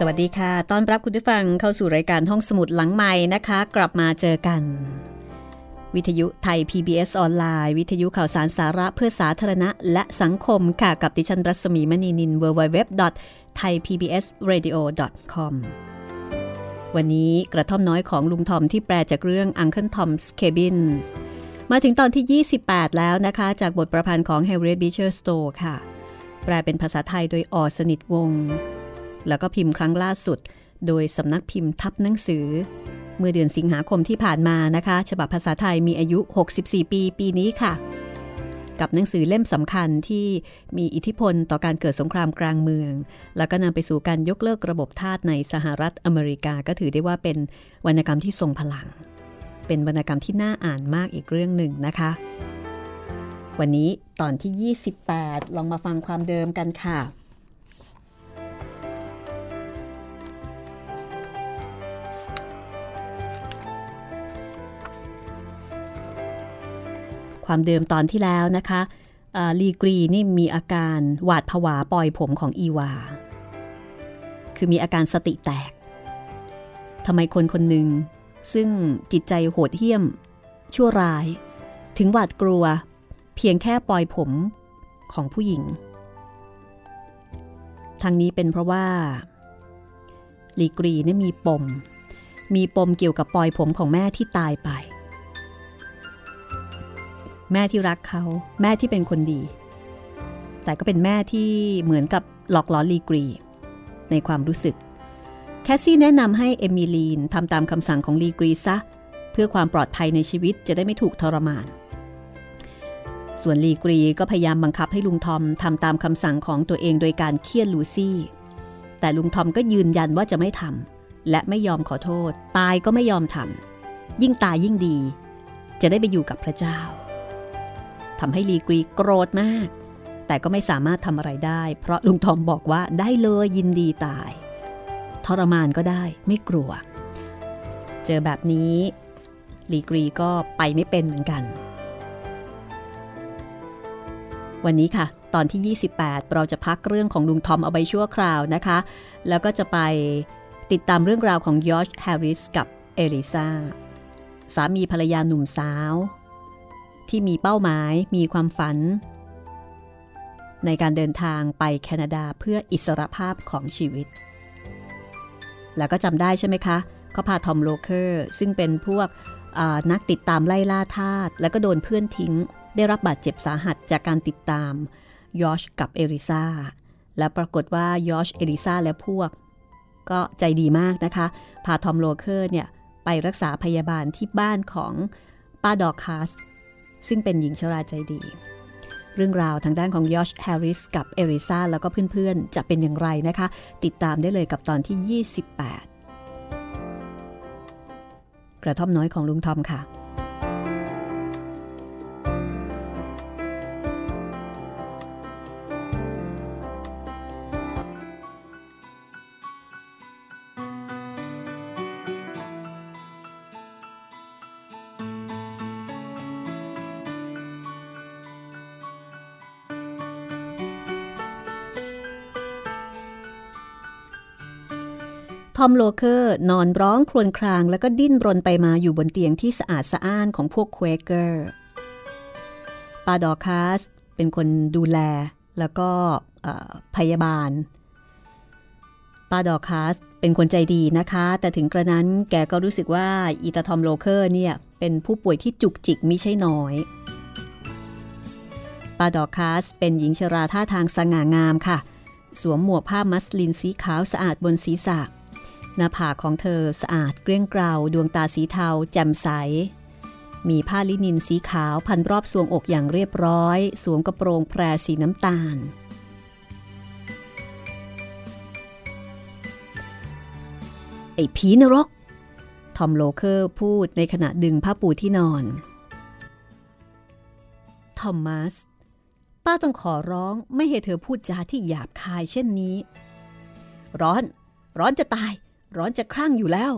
สวัสดีค่ะ ต้อนรับคุณผู้ฟังเข้าสู่รายการห้องสมุดหลังใหม่นะคะ กลับมาเจอกัน วิทยุไทย PBS ออนไลน์ วิทยุข่าวสารสาระเพื่อสาธารณะ และสังคมค่ะ กับดิฉันรัศมีมณีนิน www.thaipbsradio.com วันนี้กระท่อมน้อยของลุงทอมที่แปลจากเรื่อง Uncle Tom's Cabin มาถึงตอนที่ 28 แล้วนะคะ จากบทประพันธ์ของ Harriet Beecher Stowe ค่ะ แปลเป็นภาษาไทยโดยออสนิทวงศ์ แล้วก็พิมพ์ครั้งล่าสุด โดยสำนักพิมพ์ทับหนังสือ เมื่อเดือนสิงหาคมที่ผ่านมานะคะ ฉบับภาษาไทยมีอายุ 64 ปีปีนี้ค่ะ กับหนังสือเล่มสำคัญที่มีอิทธิพลต่อการเกิดสงครามกลางเมือง แล้วก็นำไปสู่การยกเลิกระบบทาสในสหรัฐอเมริกาก็ถือได้ว่าเป็นวรรณกรรมที่ทรงพลัง เป็นวรรณกรรมที่น่าอ่านมากอีกเรื่องหนึ่งนะคะวันนี้ตอนที่ 28 ลองมาฟังความเดิมกันค่ะ ความเดิมตอนที่แล้วนะคะลีกรีนี่มีอาการหวาดผวาปล่อยผมของอีวา คือมีอาการสติแตกทำไมคนคนหนึ่ง ซึ่งจิตใจโหดเหี้ยม ชั่วร้าย ถึงหวาดกลัว เพียงแค่ปล่อยผมของผู้หญิงทั้งนี้เป็นเพราะว่า ลีกรีนี่มีปม มีปมเกี่ยวกับปล่อยผมของแม่ที่ตายไป แม่ที่รักเขาแม่ที่เป็นคนดี แต่ก็เป็นแม่ที่เหมือนกับหลอกล้อลีกรี ในความรู้สึก แคสซี่แนะนำให้เอมิลีนทำตามคำสั่งของลีกรีซะ เพื่อความปลอดภัยในชีวิตจะได้ไม่ถูกทรมาน ส่วนลีกรีก็พยายามบังคับให้ลุงทอมทำตามคำสั่งของตัวเองโดยการเฆี่ยนลูซี่ แต่ลุงทอมก็ยืนยันว่าจะไม่ทำและไม่ยอมขอโทษ ตายก็ไม่ยอมทำยิ่งตายยิ่งดี จะได้ไปอยู่กับพระเจ้า ทำให้ลีกรีโกรธมาก แต่ก็ไม่สามารถทำอะไรได้ เพราะลุงทอมบอกว่าได้เลยยินดีตาย ทรมานก็ได้ไม่กลัว เจอแบบนี้ลีกรีก็ไปไม่เป็นเหมือนกัน วันนี้ค่ะ ตอนที่ 28 เราจะพักเรื่องของลุงทอมเอาไปชั่วคราวนะคะ แล้วก็จะไปติดตามเรื่องราวของยอร์จแฮร์ริสกับเอลิซาสามีภรรยาหนุ่มสาว ที่มีเป้าหมายมีความฝัน ในการเดินทางไปแคนาดาเพื่ออิสรภาพของชีวิต แล้วก็จำได้ใช่ไหมคะเขาพาทอมโลเคอร์ ซึ่งเป็นพวกนักติดตามไล่ล่าทาสแล้วก็โดนเพื่อนทิ้ง ได้รับบาดเจ็บสาหัสจากการติดตามยอร์ชกับเอริซาและปรากฏว่ายอร์ชเอริซาและพวก ก็ใจดีมากนะคะ พาทอมโลเคอร์เนี่ยไปรักษาพยาบาลที่บ้านของป้าดอคาส ซึ่งเป็นหญิงชราใจดี เรื่องราวทางด้านของยอชแฮร์ริสกับเอริซาแล้วก็เพื่อนๆ จะเป็นอย่างไรนะคะ ติดตามได้เลยกับตอนที่ 28 กระท่อมน้อยของลุงทอมค่ะ ทอมโลเคอร์นอนร้องครวญครางแล้วก็ดิ้นรนไปมาอยู่บนเตียงที่สะอาดสะอ้านของพวกเควเกอร์ป้าดอคาสเป็นคนดูแลแล้วก็พยาบาลป้าดอคาสเป็นคนใจดีนะคะ แต่ถึงกระนั้นแกก็รู้สึกว่าอีตาทอมโลเคอร์เนี่ย เป็นผู้ป่วยที่จุกจิกมิใช่น้อยป้าดอคาสเป็นหญิงชราท่าทางสง่างามค่ะ สวมหมวกผ้ามัสลินสีขาวสะอาดบนศีรษะ หน้าผากของเธอสะอาดเกลี้ยงเกลาดวงตาสีเทา แจ่มใส มีผ้าลินินสีขาวพันรอบทรวงอกอย่างเรียบร้อย สวมกระโปรงแพรสีน้ำตาล ไอ้ผีนรก ทอมโลเคอร์พูดในขณะดึงผ้าปูที่นอน ทอมมัส ป้าต้องขอร้องไม่ให้เธอพูดจาที่หยาบคายเช่นนี้ ร้อน ร้อนจะตาย ร้อนจะคลั่งอยู่แล้ว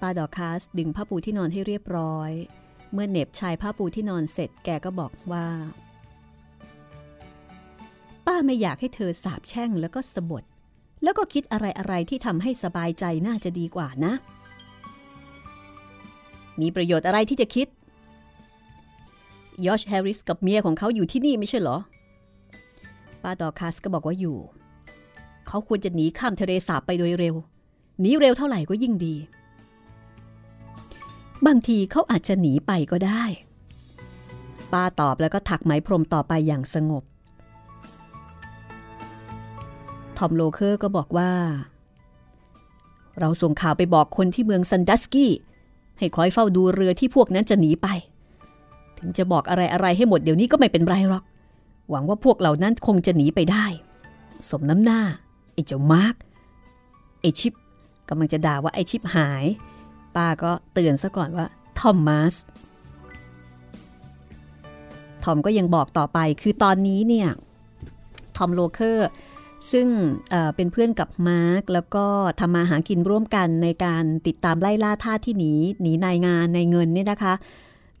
ป้าดอคาสดึงผ้าปูที่นอนให้เรียบร้อย เมื่อเน็บชายผ้าปูที่นอนเสร็จแกก็บอกว่า ป้าไม่อยากให้เธอสาบแช่งแล้วก็สบดแล้วก็คิดอะไรอะไรที่ทำให้สบายใจน่าจะดีกว่านะ มีประโยชน์อะไรที่จะคิดยอชแฮร์ริสกับเมียของเขาอยู่ที่นี่ไม่ใช่เหรอป้าดอร์คัสก็บอกว่าอยู่ เขาควรจะหนีข้ามทะเลสาบไปโดยเร็ว หนีเร็วเท่าไหร่ก็ยิ่งดี บางทีเขาอาจจะหนีไปก็ได้ ป้าตอบแล้วก็ถักไหมพรมต่อไปอย่างสงบ ทอมโลเคอร์ก็บอกว่า เราส่งข่าวไปบอกคนที่เมืองซันดัสกี้ ให้คอยเฝ้าดูเรือที่พวกนั้นจะหนีไป ถึงจะบอกอะไรอะไรให้หมดเดี๋ยวนี้ก็ไม่เป็นไรหรอก หวังว่าพวกเหล่านั้นคงจะหนีไปได้ สมน้ำหน้า ไอ้เจ้ามาร์กไอ้ชิปกำลังจะด่าว่าไอ้ชิปหาย ป้าก็เตือนซะก่อนว่าทอมมัสทอมก็ยังบอกต่อไปคือตอนนี้เนี่ยทอมโลเคอร์ซึ่งเป็นเพื่อนกับมาร์กแล้วก็ทำมาหากินร่วมกันในการติดตามไล่ล่าทาสที่หนีหนีนายงานนายเงินเนี่ยนะคะ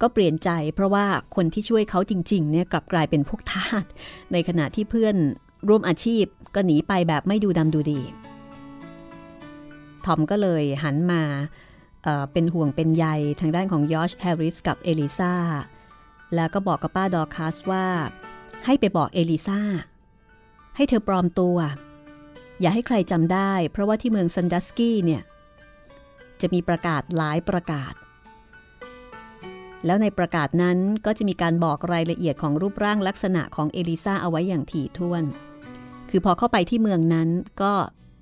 ก็เปลี่ยนใจเพราะว่าคนที่ช่วยเขาจริงๆเนี่ยกลับกลายเป็นพวกทาสในขณะที่เพื่อนร่วมอาชีพ ก็หนีไปแบบไม่ดูดำดูดี ทอมก็เลยหันมาเป็นห่วงเป็นใยทางด้านของยอชแฮร์ริสกับเอลิซาแล้วก็บอกกับป้าดอคัสว่า ให้ไปบอกเอลิซาให้เธอปลอมตัว อย่าให้ใครจำได้ เพราะว่าที่เมืองซันดัสกี้เนี่ย จะมีประกาศหลายประกาศ แล้วในประกาศนั้นก็จะมีการบอกรายละเอียดของรูปร่างลักษณะของเอลิซาเอาไว้อย่างถี่ถ้วน คือพอเข้าไปที่เมืองนั้นก็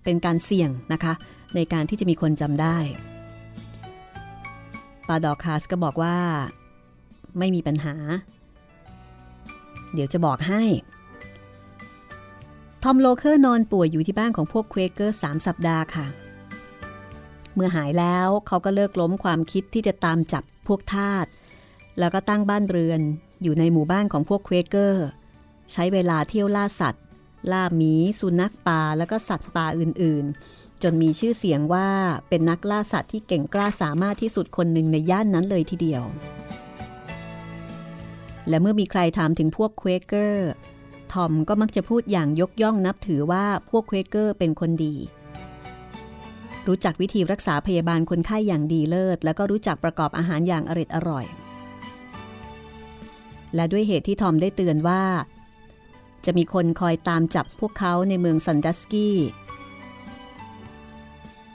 เป็นการเสี่ยงนะคะ ในการที่จะมีคนจำได้ป้าดอร์คัสก็บอกว่า ไม่มีปัญหา เดี๋ยวจะบอกให้ ทอมโลเคอร์นอนป่วยอยู่ที่บ้านของพวกเควเกอร์สามสัปดาห์ค่ะ เมื่อหายแล้วเขาก็เลิกล้มความคิดที่จะตามจับพวกทาสแล้วก็ตั้งบ้านเรือนอยู่ในหมู่บ้านของพวกเควเกอร์ ใช้เวลาเที่ยวล่าสัตว์ ล่าหมี สุนัขป่าแล้วก็สัตว์ป่าอื่นๆ จนมีชื่อเสียงว่าเป็นนักล่าสัตว์ที่เก่งกล้าสามารถที่สุดคนหนึ่งในย่านนั้นเลยทีเดียว และเมื่อมีใครถามถึงพวกเควเกอร์ทอมก็มักจะพูดอย่างยกย่องนับถือว่าพวกเควเกอร์เป็นคนดี รู้จักวิธีรักษาพยาบาลคนไข้อย่างดีเลิศ แล้วก็รู้จักประกอบอาหารอย่างเอร็ดอร่อย และด้วยเหตุที่ทอมได้เตือนว่า จะมีคนคอยตามจับพวกเขาในเมืองซันดัสกี้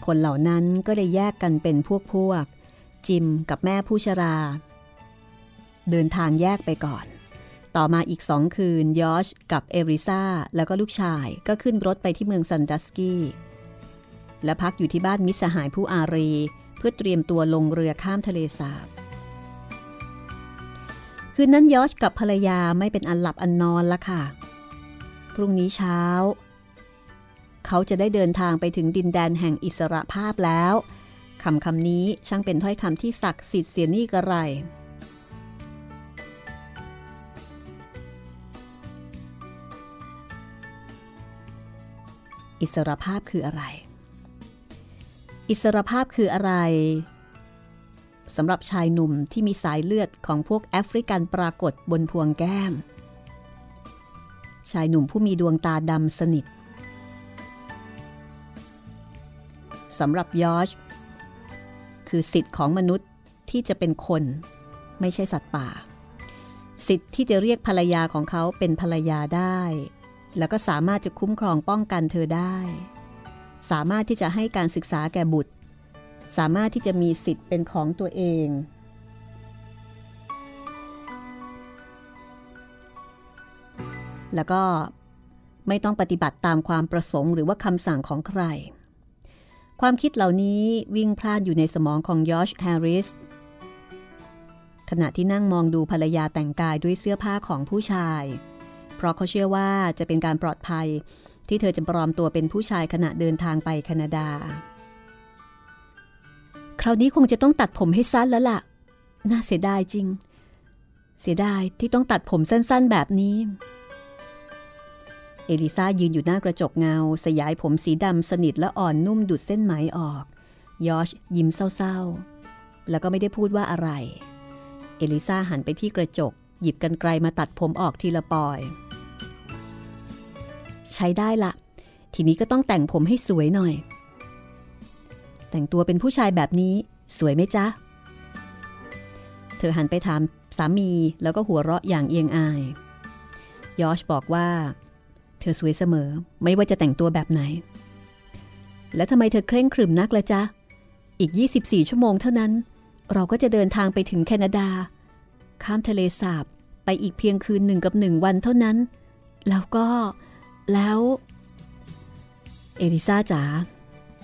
คนเหล่านั้นก็เลยแยกกันเป็นพวกพวก จิมกับแม่ผู้ชรา เดินทางแยกไปก่อน ต่อมาอีกสองคืนยอชกับเอริซาแล้วก็ลูกชายก็ขึ้นรถไปที่เมืองซันดัสกี้และพักอยู่ที่บ้านมิสหายผู้อารี เพื่อเตรียมตัวลงเรือข้ามทะเลสาบ คืนนั้นยอชกับภรรยาไม่เป็นอันหลับอันนอนละค่ะ พรุ่งนี้เช้า เขาจะได้เดินทางไปถึงดินแดนแห่งอิสระภาพแล้วคำคำนี้ช่างเป็นถ้อยคำที่ศักดิ์สิทธิ์เสียนี่กระไร อิสรภาพคืออะไร อิสรภาพคืออะไรสำหรับชายหนุ่มที่มีสายเลือดของพวกแอฟริกันปรากฏบนพวงแก้ม ชายหนุ่มผู้มีดวงตาดำสนิทสำหรับยอชคือสิทธิ์ของมนุษย์ที่จะเป็นคน ไม่ใช่สัตว์ป่า สิทธิ์ที่จะเรียกภรรยาของเขาเป็นภรรยาได้ แล้วก็สามารถจะคุ้มครองป้องกันเธอได้ สามารถที่จะให้การศึกษาแก่บุตร สามารถที่จะมีสิทธิ์เป็นของตัวเอง แล้วก็ไม่ต้องปฏิบัติตามความประสงค์หรือว่าคำสั่งของใคร ความคิดเหล่านี้วิ่งพล่านอยู่ในสมองของยอชแฮร์ริสขณะที่นั่งมองดูภรรยาแต่งกายด้วยเสื้อผ้าของผู้ชาย เพราะเขาเชื่อว่าจะเป็นการปลอดภัยที่เธอจะปลอมตัวเป็นผู้ชายขณะเดินทางไปแคนาดา คราวนี้คงจะต้องตัดผมให้สั้นแล้วล่ะ น่าเสียดายจริง เสียดายที่ต้องตัดผมสั้นๆแบบนี้ เอลิซายืนอยู่หน้ากระจกเงา สยายผมสีดำสนิทและอ่อนนุ่มดุดเส้นไหมออก ยอชยิ้มเศร้าๆ แล้วก็ไม่ได้พูดว่าอะไร เอลิซาหันไปที่กระจก หยิบกันไกลมาตัดผมออกทีละปอย ใช้ได้ละทีนี้ก็ต้องแต่งผมให้สวยหน่อย แต่งตัวเป็นผู้ชายแบบนี้ สวยไหมจ๊ะ เธอหันไปถามสามีแล้วก็หัวเราะอย่างเอียงอาย ยอชบอกว่า เธอสวยเสมอไม่ว่าจะแต่งตัวแบบไหน แล้วทำไมเธอเคร่งครึมนักละจ๊ะ อีก 24 ชั่วโมงเท่านั้น เราก็จะเดินทางไปถึงแคนาดา ข้ามทะเลสาบไปอีกเพียงคืนหนึ่งกับหนึ่งวันเท่านั้น แล้วก็แล้ว เอริซาจ๋า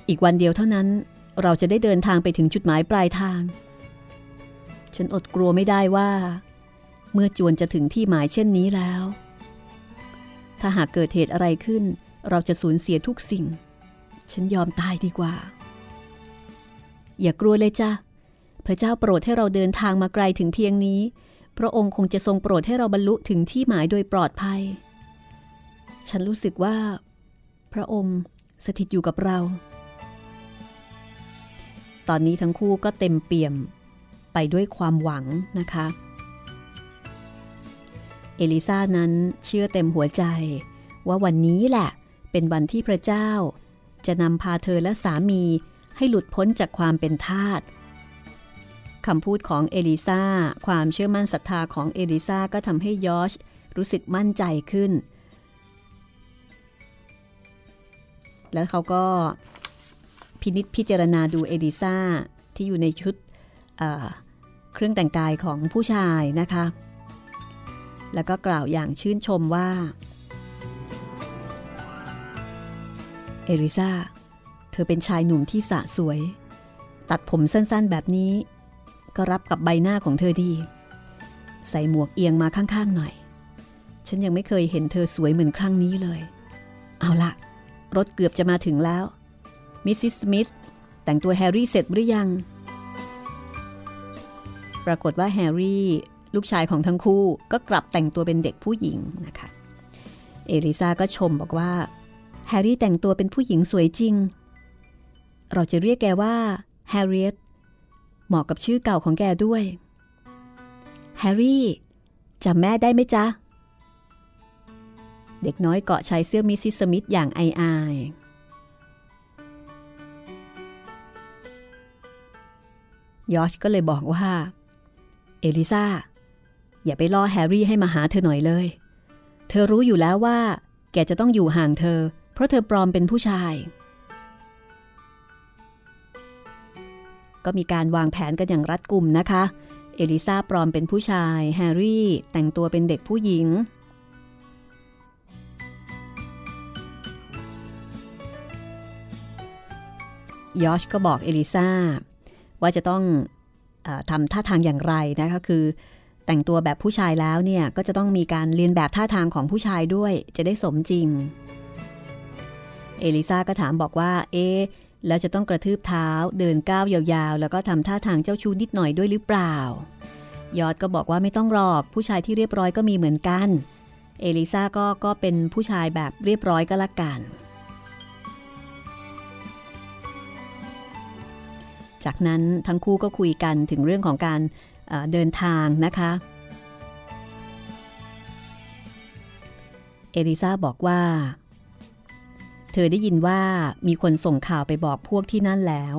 อีกวันเดียวเท่านั้น เราจะได้เดินทางไปถึงจุดหมายปลายทาง ฉันอดกลัวไม่ได้ว่า เมื่อจวนจะถึงที่หมายเช่นนี้แล้ว ถ้าหากเกิดเหตุอะไรขึ้น เราจะสูญเสียทุกสิ่ง ฉันยอมตายดีกว่า อย่ากลัวเลยจ้ะพระเจ้าโปรดให้เราเดินทางมาไกลถึงเพียงนี้ พระองค์คงจะทรงโปรดให้เราบรรลุถึงที่หมายโดยปลอดภัย ฉันรู้สึกว่า พระองค์สถิตอยู่กับเรา ตอนนี้ทั้งคู่ก็เต็มเปี่ยมไปด้วยความหวังนะคะ เอลิซานั้นเชื่อเต็มหัวใจ ว่าวันนี้แหละ เป็นวันที่พระเจ้า จะนำพาเธอและสามีให้หลุดพ้นจากความเป็นทาสคำพูดของเอลิซาความเชื่อมั่นศรัทธาของเอลิซาก็ทำให้ยอชรู้สึกมั่นใจขึ้น แล้วเขาก็พินิษพิจารณาดูเอดิซาที่อยู่ในชุดเครื่องแต่งกายของผู้ชายนะคะ แล้วก็กล่าวอย่างชื่นชมว่า เอริซาเธอเป็นชายหนุ่มที่สะสวย ตัดผมสั้นๆแบบนี้ ก็รับกับใบหน้าของเธอดี ใส่หมวกเอียงมาข้างๆหน่อย ฉันยังไม่เคยเห็นเธอสวยเหมือนครั้งนี้เลย เอาละรถเกือบจะมาถึงแล้ว มิสซิสสมิธแต่งตัวแฮร์รี่เสร็จหรือยัง ปรากฏว่าแฮร์รี่ ลูกชายของทั้งคู่ก็กลับแต่งตัวเป็นเด็กผู้หญิงนะคะ เอลิซาก็ชมบอกว่า แฮร์รี่แต่งตัวเป็นผู้หญิงสวยจริง เราจะเรียกแกว่าแฮร์ริเอตเหมาะกับชื่อเก่าของแกด้วย แฮร์รี่จำแม่ได้ไหมจ๊ะ เด็กน้อยเกาะชายเสื้อมิสซิสมิธอย่างเอียงอายยอชก็เลยบอกว่า เอลิซา อย่าไปล่อแฮร์รี่ให้มาหาเธอหน่อยเลย เธอรู้อยู่แล้วว่า แกจะต้องอยู่ห่างเธอ เพราะเธอปลอมเป็นผู้ชาย ก็มีการวางแผนกันอย่างรัดกุมนะคะ เอลิซาปลอมเป็นผู้ชาย แฮร์รี่แต่งตัวเป็นเด็กผู้หญิงยอชก็บอกเอลิซาว่าจะต้องอทำท่าทางอย่างไรนะคะคือ แต่งตัวแบบผู้ชายแล้วเนี่ยก็จะต้องมีการเรียนแบบท่าทางของผู้ชายด้วย จะได้สมจริง เอลิซาก็ถามบอกว่า เอ๊แล้วจะต้องกระทืบเท้า เดินก้าวยาวๆ แล้วก็ทำท่าทางเจ้าชู้นิดหน่อยด้วยหรือเปล่า ยอดก็บอกว่าไม่ต้องหรอกผู้ชายที่เรียบร้อยก็มีเหมือนกัน เอลิซาก็ก็เป็นผู้ชายแบบเรียบร้อยก็แล้วกัน จากนั้นทั้งคู่ก็คุยกันถึงเรื่องของการ เดินทางนะคะ เอริซาบอกว่า เธอได้ยินว่ามีคนส่งข่าวไปบอกพวกที่นั่นแล้ว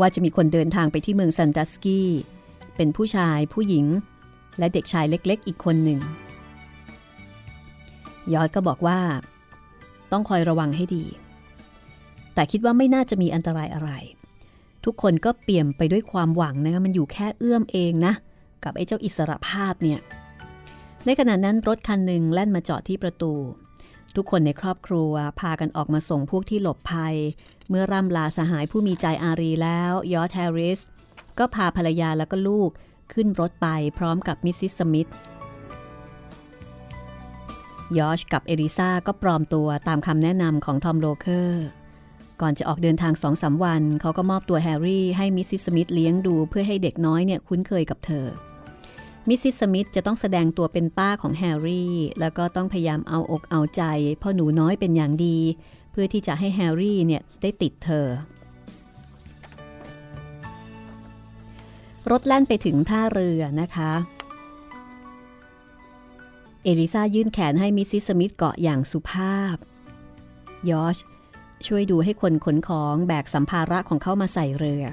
ว่าจะมีคนเดินทางไปที่เมืองซันดัสกี้ เป็นผู้ชายผู้หญิง และเด็กชายเล็กๆ อีกคนหนึ่ง ยอดก็บอกว่า ต้องคอยระวังให้ดี แต่คิดว่าไม่น่าจะมีอันตรายอะไร ทุกคนก็เปี่ยมไปด้วยความหวังนะคะมันอยู่แค่เอื้อมเองนะ กับไอ้เจ้าอิสรภาพเนี่ยในขณะนั้นรถคันหนึ่งแล่นมาจอดที่ประตู ทุกคนในครอบครัวพากันออกมาส่งพวกที่หลบภัย เมื่อร่ำลาสหายผู้มีใจอารีแล้วยอชแฮร์ริส ก็พาภรรยาแล้วก็ลูกขึ้นรถไปพร้อมกับมิสซิสสมิธยอชกับเอลิซาก็ปลอมตัวตามคำแนะนำของทอมโลเคอร์ ก่อนจะออกเดินทางสองสามวัน เขาก็มอบตัวแฮร์รี่ให้มิสซิสสมิธเลี้ยงดูเพื่อให้เด็กน้อยเนี่ยคุ้นเคยกับเธอ มิสซิสสมิธจะต้องแสดงตัวเป็นป้าของแฮร์รี่ แล้วก็ต้องพยายามเอาอกเอาใจพ่อหนูน้อยเป็นอย่างดี เพื่อที่จะให้แฮร์รี่เนี่ยได้ติดเธอ รถแล่นไปถึงท่าเรือนะคะ เอลิซายื่นแขนให้มิสซิสสมิธเกาะอย่างสุภาพยอช ช่วยดูให้คนขนของแบกสัมภาระของเขามาใส่เรือ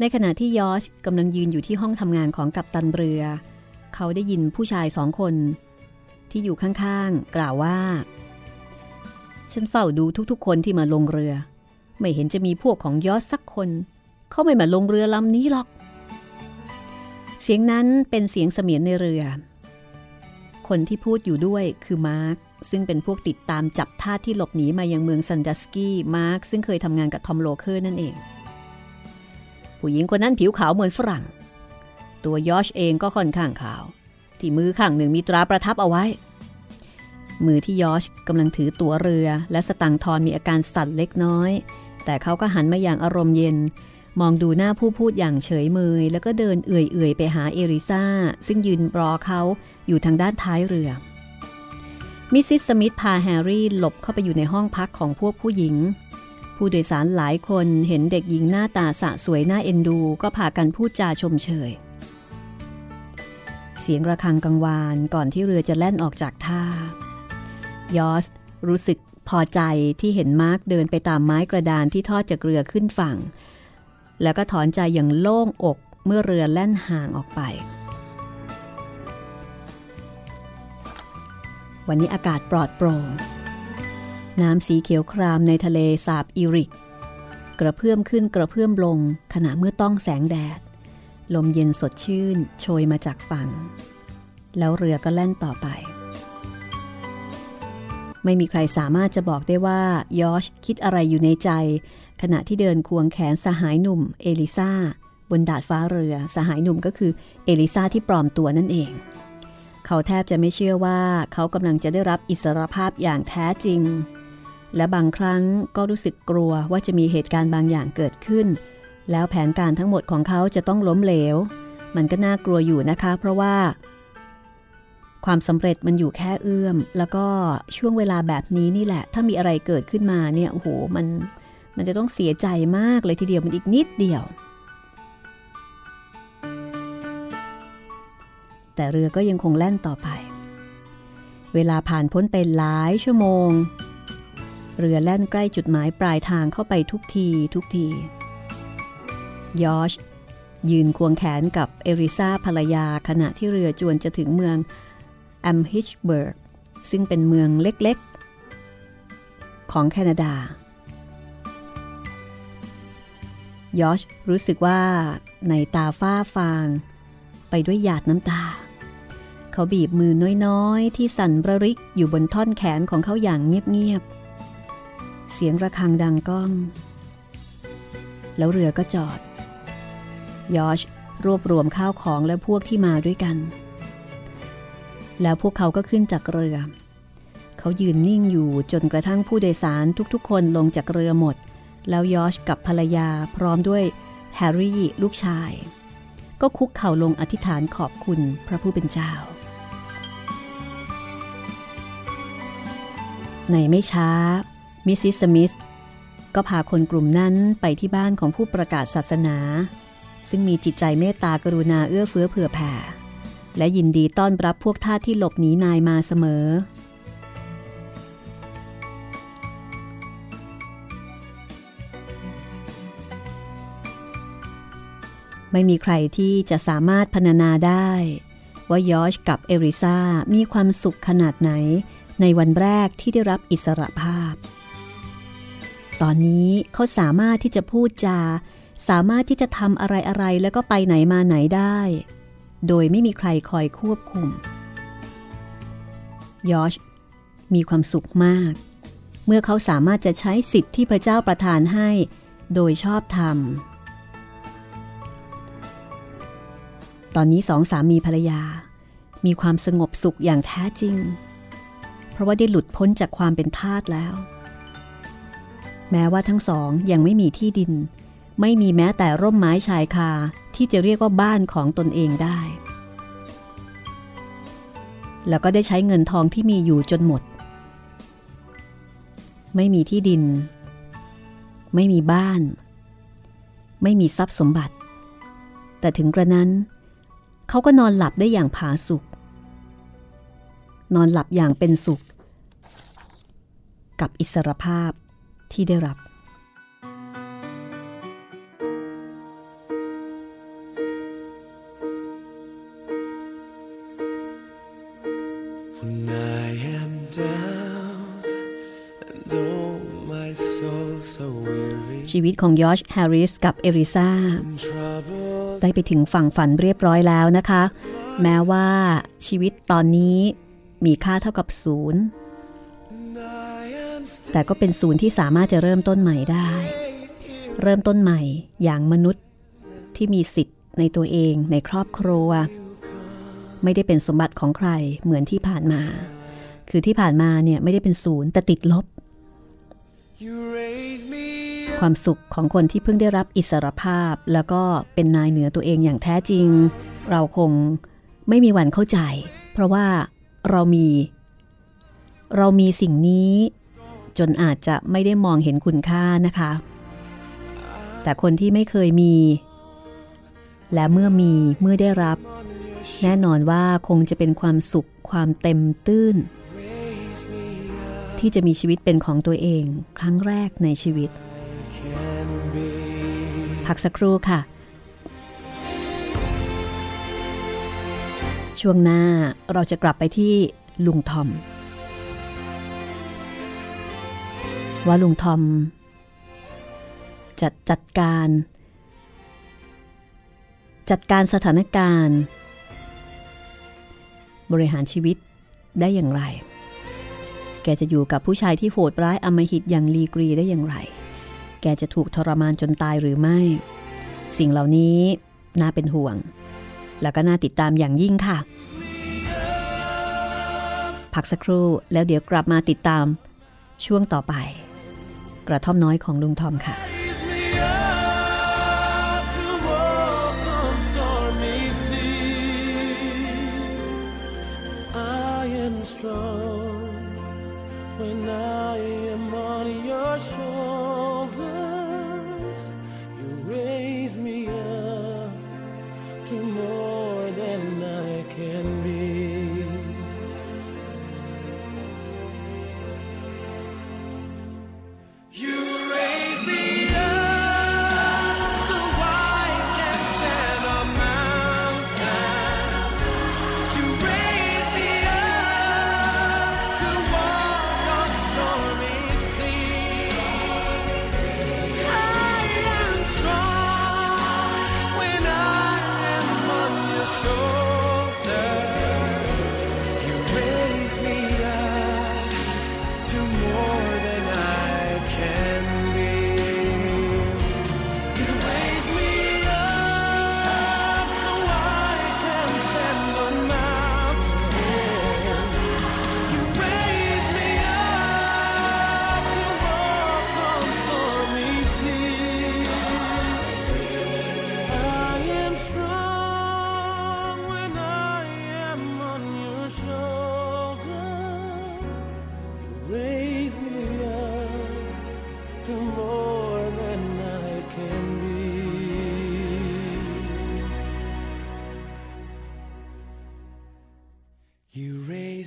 ในขณะที่ยอชกำลังยืนอยู่ที่ห้องทำงานของกัปตันเรือ เขาได้ยินผู้ชายสองคน ที่อยู่ข้างๆ กล่าวว่า ฉันเฝ้าดูทุกๆ คนที่มาลงเรือ ไม่เห็นจะมีพวกของยอชสักคน เขาไม่มาลงเรือลำนี้หรอก เสียงนั้นเป็นเสียงเสมียนในเรือ คนที่พูดอยู่ด้วยคือมาร์ก ซึ่งเป็นพวกติดตามจับทาสที่หลบหนีมายังเมืองซันดัสกี้มาร์กซึ่งเคยทำงานกับทอมโลเคอร์นั่นเอง ผู้หญิงคนนั้นผิวขาวเหมือนฝรั่ง ตัวยอชเองก็ค่อนข้างขาว ที่มือข้างหนึ่งมีตราประทับเอาไว้ มือที่ยอชกำลังถือตั๋วเรือ และสตางค์ทอนมีอาการสั่นเล็กน้อย แต่เขาก็หันมาอย่างอารมณ์เย็นมองดูหน้าผู้พูดอย่างเฉยเมย แล้วก็เดินเอื่อยๆ ไปหาเอลิซาซึ่งยืนรอเขาอยู่ทางด้านท้ายเรือ มิสซิสสมิธพาแฮร์รี่หลบเข้าไปอยู่ในห้องพักของพวกผู้หญิง ผู้โดยสารหลายคนเห็นเด็กหญิงหน้าตาสะสวยน่าเอ็นดู ก็พากันพูดจาชมเชย เสียงระฆังกังวานก่อนที่เรือจะแล่นออกจากท่ายอชรู้สึกพอใจที่เห็นมาร์กเดินไปตามไม้กระดานที่ทอดจากเรือขึ้นฝั่ง แล้วก็ถอนใจอย่างโล่งอกเมื่อเรือแล่นห่างออกไป วันนี้อากาศปลอดโปร่ง น้ำสีเขียวครามในทะเลสาบอีริก กระเพื่อมขึ้นกระเพื่อมลงขณะเมื่อต้องแสงแดด ลมเย็นสดชื่นโชยมาจากฝั่ง แล้วเรือก็แล่นต่อไป ไม่มีใครสามารถจะบอกได้ว่ายอชคิดอะไรอยู่ในใจ ขณะที่เดินควงแขนสหายหนุ่ม เอลิซาบนดาดฟ้าเรือสหายหนุ่มก็คือเอลิซาที่ปลอมตัวนั่นเอง เขาแทบจะไม่เชื่อว่าเขากำลังจะได้รับอิสรภาพอย่างแท้จริง และบางครั้งก็รู้สึกกลัวว่าจะมีเหตุการณ์บางอย่างเกิดขึ้น แล้วแผนการทั้งหมดของเขาจะต้องล้มเหลว มันก็น่ากลัวอยู่นะคะ เพราะว่า ความสำเร็จมันอยู่แค่เอื้อม แล้วก็ช่วงเวลาแบบนี้นี่แหละ ถ้ามีอะไรเกิดขึ้นมาเนี่ยโอ้โหมันมันจะต้องเสียใจมากเลยทีเดียวมันอีกนิดเดียว แต่เรือก็ยังคงแล่นต่อไป เวลาผ่านพ้นไปหลายชั่วโมง เรือแล่นใกล้จุดหมายปลายทางเข้าไปทุกทีทุกทียอชยืนควงแขนกับเอริซาภรรยาขณะที่เรือจวนจะถึงเมืองแอมฮิชเบิร์กซึ่งเป็นเมืองเล็กๆ ของแคนาดายอชรู้สึกว่าในตาฝ้าฟาง ไปด้วยหยาดน้ำตา เขาบีบมือน้อยๆ ที่สั่นระริกอยู่บนท่อนแขนของเขาอย่างเงียบๆ เสียงระฆังดังก้อง แล้วเรือก็จอด ยอชรวบรวมข้าวของและพวกที่มาด้วยกัน แล้วพวกเขาก็ขึ้นจากเรือ เขายืนนิ่งอยู่จนกระทั่งผู้โดยสารทุกๆ คนลงจากเรือหมด แล้วยอชกับภรรยาพร้อมด้วยแฮร์รี่ลูกชาย ก็คุกเข่าลงอธิษฐานขอบคุณพระผู้เป็นเจ้า ในไม่ช้า มิสซิสสมิธก็พาคนกลุ่มนั้นไปที่บ้านของผู้ประกาศศาสนา ซึ่งมีจิตใจเมตตากรุณาเอื้อเฟื้อเผื่อแผ่ และยินดีต้อนรับพวกทาสที่หลบหนีนายมาเสมอ ไม่มีใครที่จะสามารถพรรณนาได้ ว่ายอชกับเอริซามีความสุขขนาดไหน ในวันแรกที่ได้รับอิสรภาพ ตอนนี้เขาสามารถที่จะพูดจา สามารถที่จะทำอะไรอะไรแล้วก็ไปไหนมาไหนได้ โดยไม่มีใครคอยควบคุม ยอชมีความสุขมาก เมื่อเขาสามารถจะใช้สิทธิ์ที่พระเจ้าประทานให้ โดยชอบธรรม ตอนนี้สองสามีภรรยา มีความสงบสุขอย่างแท้จริง ราะว่าได้หลุดพ้นจากความเป็นทาสแล้ว แม้ว่าทั้งสองยังไม่มีที่ดิน ไม่มีแม้แต่ร่มไม้ชายคาที่จะเรียกว่าบ้านของตนเองได้ แล้วก็ได้ใช้เงินทองที่มีอยู่จนหมด ไม่มีที่ดิน ไม่มีบ้าน ไม่มีทรัพย์สมบัติ แต่ถึงกระนั้น เขาก็นอนหลับได้อย่างผาสุกนอนหลับอย่างเป็นสุข กับอิสรภาพที่ได้รับชีวิตของยอชแฮร์ริสกับเอริซาได้ไปถึงฝั่งฝันเรียบร้อยแล้วนะคะ แม้ว่าชีวิตตอนนี้มีค่าเท่ากับศูนย์ แต่ก็เป็นศูนย์ที่สามารถจะเริ่มต้นใหม่ได้ เริ่มต้นใหม่อย่างมนุษย์ที่มีสิทธิ์ในตัวเองในครอบครัว ไม่ได้เป็นสมบัติของใครเหมือนที่ผ่านมา คือที่ผ่านมาเนี่ยไม่ได้เป็นศูนย์แต่ติดลบ ความสุขของคนที่เพิ่งได้รับอิสรภาพ แล้วก็เป็นนายเหนือตัวเองอย่างแท้จริง เราคงไม่มีวันเข้าใจ เพราะว่าเรามี เรามีสิ่งนี้ จนอาจจะไม่ได้มองเห็นคุณค่านะคะ แต่คนที่ไม่เคยมี และเมื่อมีเมื่อได้รับ แน่นอนว่าคงจะเป็นความสุขความเต็มตื้น ที่จะมีชีวิตเป็นของตัวเองครั้งแรกในชีวิต พักสักครู่ค่ะ ช่วงหน้าเราจะกลับไปที่ลุงทอม ว่าลุงทอมจะจัดการ จัดการสถานการณ์ บริหารชีวิตได้อย่างไร แกจะอยู่กับผู้ชายที่โหดร้ายอมหิตอย่างลีกรีได้อย่างไร แกจะถูกทรมานจนตายหรือไม่ สิ่งเหล่านี้น่าเป็นห่วง แล้วก็น่าติดตามอย่างยิ่งค่ะ พักสักครู่แล้วเดี๋ยวกลับมาติดตามช่วงต่อไป กระท่อมน้อยของลุงทอมค่ะ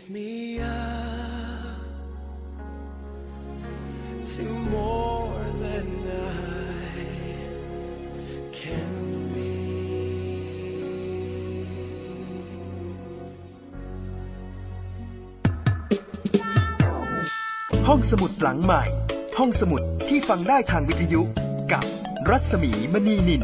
me up to more than I can be. ห้องสมุดหลังใหม่ ห้องสมุดที่ฟังได้ทางวิทยุกับรัศมีมณีนิน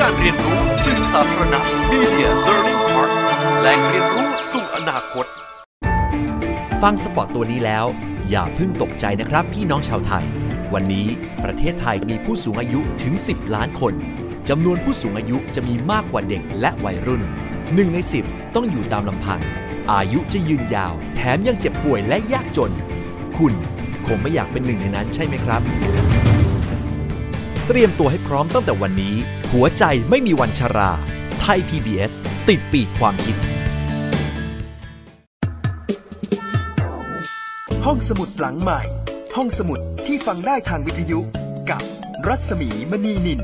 การเรียนรู้สื่อสาธารณะ Media Learning Park แหล่งเรียนรู้สู่อนาคต ฟังสปอตตัวนี้แล้ว อย่าเพิ่งตกใจนะครับพี่น้องชาวไทย วันนี้ประเทศไทยมีผู้สูงอายุถึง 10 ล้านคนจำนวนผู้สูงอายุจะมีมากกว่าเด็กและวัยรุ่น1ใน 10 ต้องอยู่ตามลำพัง อายุจะยืนยาว แถมยังเจ็บป่วยและยากจน คุณคงไม่อยากเป็นหนึ่งในนั้นใช่ไหมครับ เตรียมตัวให้พร้อมตั้งแต่วันนี้ หัวใจไม่มีวันชรา ไทย PBS ติดปีกความคิด ห้องสมุดหลังใหม่ ห้องสมุดที่ฟังได้ทางวิทยุกับรัศมีมณีนิน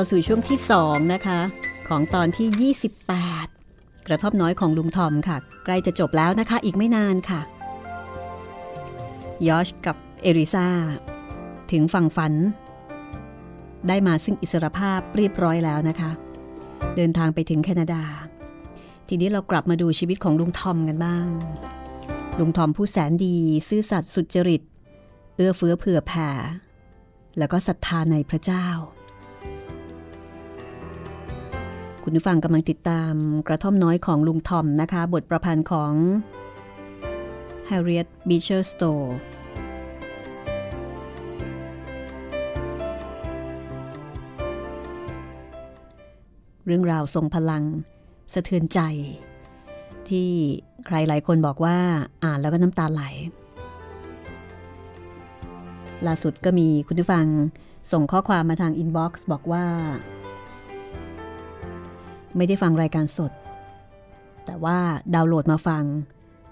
าสู่ช่วงที่ 2 นะคะ ของตอนที่ 28 กระท่อมน้อยของลุงทอมค่ะ ใกล้จะจบแล้วนะคะ อีกไม่นานค่ะ ยอชกับเอริซาถึงฝั่งฝัน ได้มาซึ่งอิสรภาพเรียบร้อยแล้วนะคะ เดินทางไปถึงแคนาดา ทีนี้เรากลับมาดูชีวิตของลุงทอมกันบ้าง ลุงทอมผู้แสนดี ซื่อสัตย์สุจริต เอื้อเฟื้อเผื่อแผ่แล้วก็ศรัทธาในพระเจ้า คุณผู้ฟังกำลังติดตามกระท่อมน้อยของลุงทอมนะคะ บทประพันธ์ของ Harriet Beecher Stowe เรื่องราวทรงพลัง สะเทือนใจ ที่ใครหลายคนบอกว่าอ่านแล้วก็น้ำตาไหล ล่าสุดก็มีคุณผู้ฟังส่งข้อความมาทางอินบ็อกซ์บอกว่า ไม่ได้ฟังรายการสด แต่ว่าดาวน์โหลดมาฟัง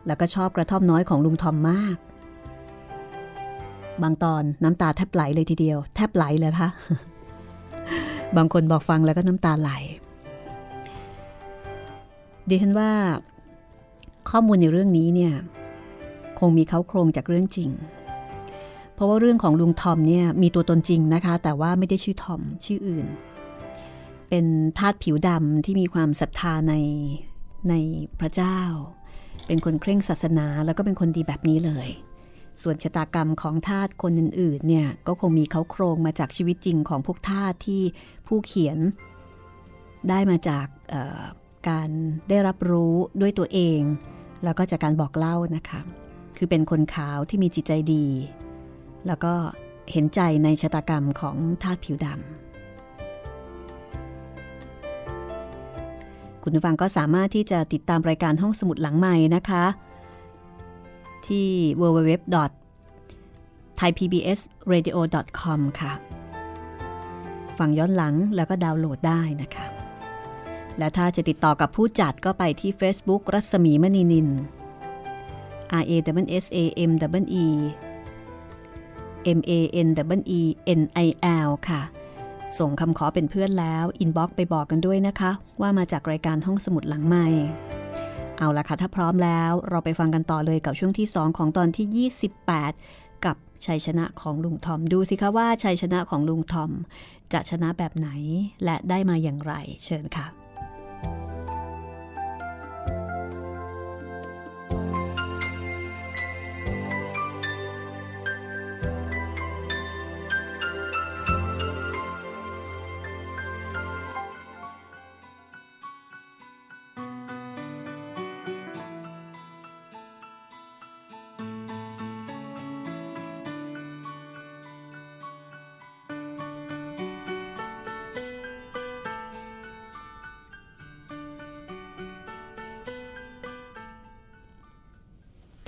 แล้วก็ชอบกระท่อมน้อยของลุงทอมมาก บางตอนน้ำตาแทบไหลเลยทีเดียว แทบไหลเลยค่ะบางคนบอกฟังแล้วก็น้ำตาไหลดิฉันว่า ข้อมูลในเรื่องนี้เนี่ย คงมีเขาโครงจากเรื่องจริง เพราะว่าเรื่องของลุงทอมเนี่ยมีตัวตนจริงนะคะ แต่ว่าไม่ได้ชื่อทอมชื่ออื่น เป็นทาสผิวดำที่มีความศรัทธาในในพระเจ้า เป็นคนเคร่งศาสนาแล้วก็เป็นคนดีแบบนี้เลย ส่วนชะตากรรมของทาสคนอื่นๆเนี่ยก็คงมีเขาโครงมาจากชีวิตจริงของพวกทาสที่ผู้เขียน ได้มาจากการได้รับรู้ด้วยตัวเอง แล้วก็จากการบอกเล่านะคะคือเป็นคนขาวที่มีจิตใจดี แล้วก็เห็นใจในชะตากรรมของทาสผิวดำ คุณผู้ฟังก็สามารถที่จะติดตามรายการห้องสมุดหลังใหม่นะคะ ที่ www.thaipbsradio.com ค่ะ ฟังย้อนหลังแล้วก็ดาวน์โหลดได้นะคะ และถ้าจะติดต่อกับผู้จัดก็ไปที่ Facebook รัศมีมณีนิน R A W S A M W E M A N W E N I L ค่ะ ส่งคำขอเป็นเพื่อนแล้วอินบ็อกไปบอกกันด้วยนะคะ ว่ามาจากรายการห้องสมุดหลังใหม่ เอาละค่ะ ถ้าพร้อมแล้วเราไปฟังกันต่อเลยกับช่วงที่ 2 ของตอนที่ 28 กับชัยชนะของลุงทอมดูสิคะว่าชัยชนะของลุงทอม จะชนะแบบไหนและได้มาอย่างไร เชิญค่ะ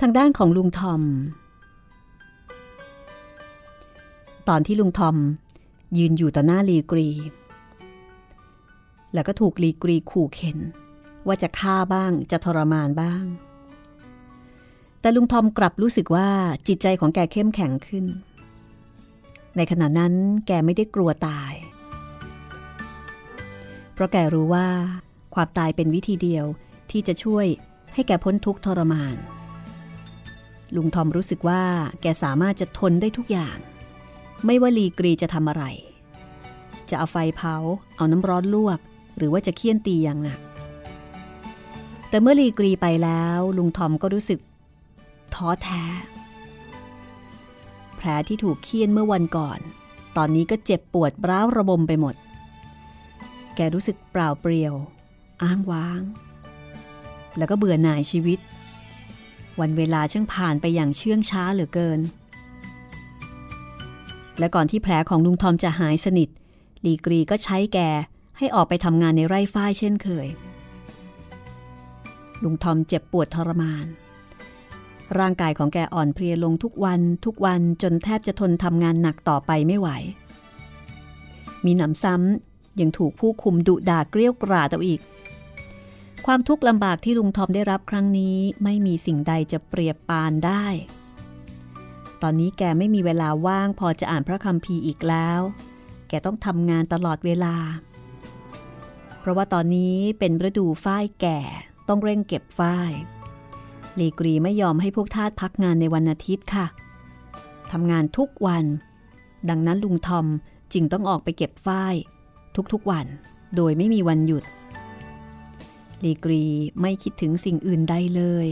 ทางด้านของลุงทอม ตอนที่ลุงทอม ยืนอยู่ต่อหน้าลีกรี แล้วก็ถูกลีกรีขู่เข็น ว่าจะฆ่าบ้างจะทรมานบ้าง แต่ลุงทอมกลับรู้สึกว่าจิตใจของแกเข้มแข็งขึ้น ในขณะนั้นแกไม่ได้กลัวตาย เพราะแกรู้ว่าความตายเป็นวิธีเดียวที่จะช่วยให้แกพ้นทุกข์ทรมาน ลุงทอมรู้สึกว่าแกสามารถจะทนได้ทุกอย่าง ไม่ว่าลีกรีจะทำอะไร จะเอาไฟเผา เอาน้ำร้อนลวก หรือว่าจะเคี่ยนตีอย่างหนัก แต่เมื่อลีกรีไปแล้ว ลุงทอมก็รู้สึก ท้อแท้ แผลที่ถูกเคี่ยนเมื่อวันก่อน ตอนนี้ก็เจ็บปวดร้าวระบมไปหมด แกรู้สึกเปล่าเปลี่ยว อ้างว้าง แล้วก็เบื่อหน่ายชีวิต วันเวลาช่างผ่านไปอย่างเชื่องช้าเหลือเกิน และก่อนที่แผลของลุงทอมจะหายสนิท ลีกรีก็ใช้แกให้ออกไปทำงานในไร่ฝ้ายเช่นเคย ลุงทอมเจ็บปวดทรมาน ร่างกายของแกอ่อนเพลียลงทุกวันทุกวันจนแทบจะทนทำงานหนักต่อไปไม่ไหว มีหนำซ้ำยังถูกผู้คุมดุด่าเกลี้ยกล่อมเอาอีก ความทุกข์ลำบากที่ลุงทอมได้รับครั้งนี้ไม่มีสิ่งใดจะเปรียบปานได้ ตอนนี้แกไม่มีเวลาว่างพอจะอ่านพระคัมภีร์อีกแล้ว แกต้องทำงานตลอดเวลา เพราะว่าตอนนี้เป็นฤดูฝ้ายแก่ต้องเร่งเก็บฝ้ายลีกรีไม่ยอมให้พวกทาสพักงานในวันอาทิตย์ค่ะทำงานทุกวัน ดังนั้นลุงทอมจึงต้องออกไปเก็บฝ้าย ทุกๆวัน โดยไม่มีวันหยุด ลีกรีไม่คิดถึงสิ่งอื่นใดเลย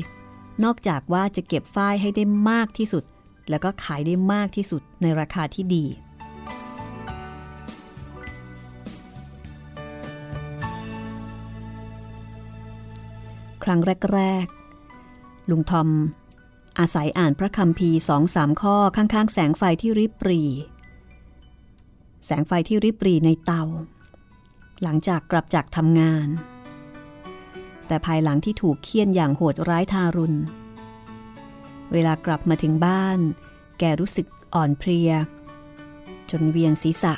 นอกจากว่าจะเก็บฝ้ายให้ได้มากที่สุด แล้วก็ขายได้มากที่สุดในราคาที่ดี ครั้งแรก ๆ ลุงทอม อาศัยอ่านพระคัมภีสองสามข้อข้างๆ แสงไฟที่ริบปรี แสงไฟที่ริบปรีในเตา หลังจากกลับจากทำงาน แต่ภายหลังที่ถูกเคี่ยนอย่างโหดร้ายทารุณ เวลากลับมาถึงบ้าน แกรู้สึกอ่อนเพลีย จนเวียนศีรษะ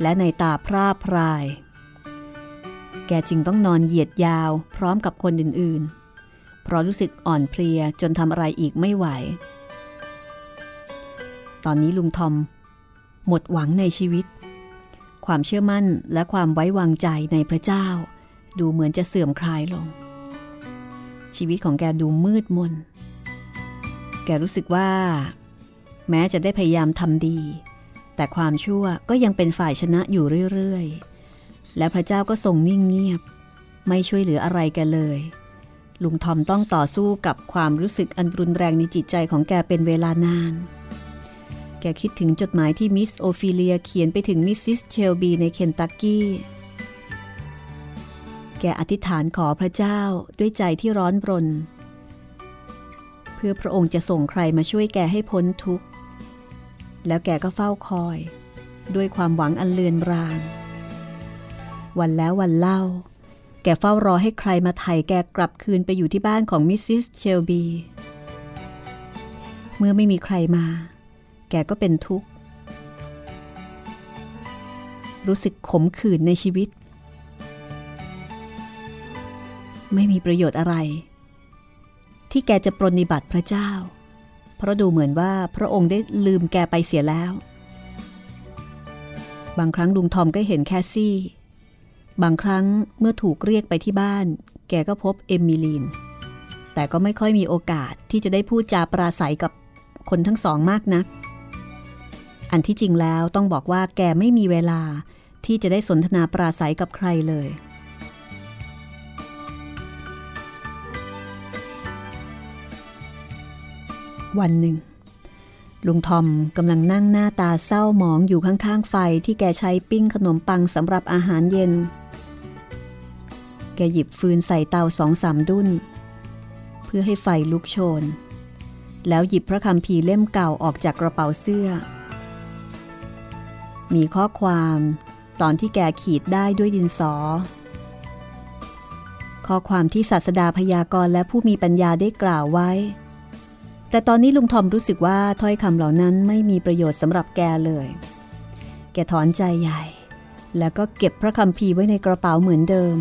และในตาพร่าพราย แกจึงต้องนอนเหยียดยาวพร้อมกับคนอื่นๆ เพราะรู้สึกอ่อนเพลียจนทำอะไรอีกไม่ไหว ตอนนี้ลุงทอม หมดหวังในชีวิต ความเชื่อมั่นและความไว้วางใจในพระเจ้า ดูเหมือนจะเสื่อมคลายลง ชีวิตของแกดูมืดมน แกรู้สึกว่า แม้จะได้พยายามทำดี แต่ความชั่วก็ยังเป็นฝ่ายชนะอยู่เรื่อยๆ และพระเจ้าก็ทรงนิ่งเงียบ ไม่ช่วยเหลืออะไรแกเลย ลุงทอมต้องต่อสู้กับความรู้สึกอันรุนแรงในจิตใจของแกเป็นเวลานานแกคิดถึงจดหมายที่มิสโอฟิเลียเขียนไปถึงมิสซิสเชลบีในเคนตักกี้ แกอธิษฐานขอพระเจ้าด้วยใจที่ร้อนรน เพื่อพระองค์จะส่งใครมาช่วยแกให้พ้นทุกข์ แล้วแกก็เฝ้าคอย ด้วยความหวังอันเลือนราง วันแล้ววันเล่า แกเฝ้ารอให้ใครมาไถ่แกกลับคืนไปอยู่ที่บ้านของมิสซิสเชลบี เมื่อไม่มีใครมา แกก็เป็นทุกข์ รู้สึกขมขื่นในชีวิต ไม่มีประโยชน์อะไร ที่แกจะปรนนิบัติพระเจ้า เพราะดูเหมือนว่าพระองค์ได้ลืมแกไปเสียแล้ว บางครั้งลุงทอมก็เห็นแคสซี่ บางครั้งเมื่อถูกเรียกไปที่บ้าน แกก็พบเอมิลีน แต่ก็ไม่ค่อยมีโอกาสที่จะได้พูดจาปราศัยกับคนทั้งสองมากนัก อันที่จริงแล้วต้องบอกว่าแกไม่มีเวลาที่จะได้สนทนาปราศัยกับใครเลย วันหนึ่ง ลุงทอมกำลังนั่งหน้าตาเศร้าหมองอยู่ข้างๆไฟที่แกใช้ปิ้งขนมปังสำหรับอาหารเย็น แกหยิบฟืนใส่เตาสองสามดุนเพื่อให้ไฟลุกโชน แล้วหยิบพระคำพีเล่มเก่าออกจากกระเป๋าเสื้อ มีข้อความตอนที่แกขีดได้ด้วยดินสอ ข้อความที่ศาสดาพยากรณ์และผู้มีปัญญาได้กล่าวไว้ แต่ตอนนี้ลุงทอมรู้สึกว่าถ้อยคำเหล่านั้นไม่มีประโยชน์สำหรับแกเลย แกถอนใจใหญ่ แล้วก็เก็บพระคำพีไว้ในกระเป๋าเหมือนเดิม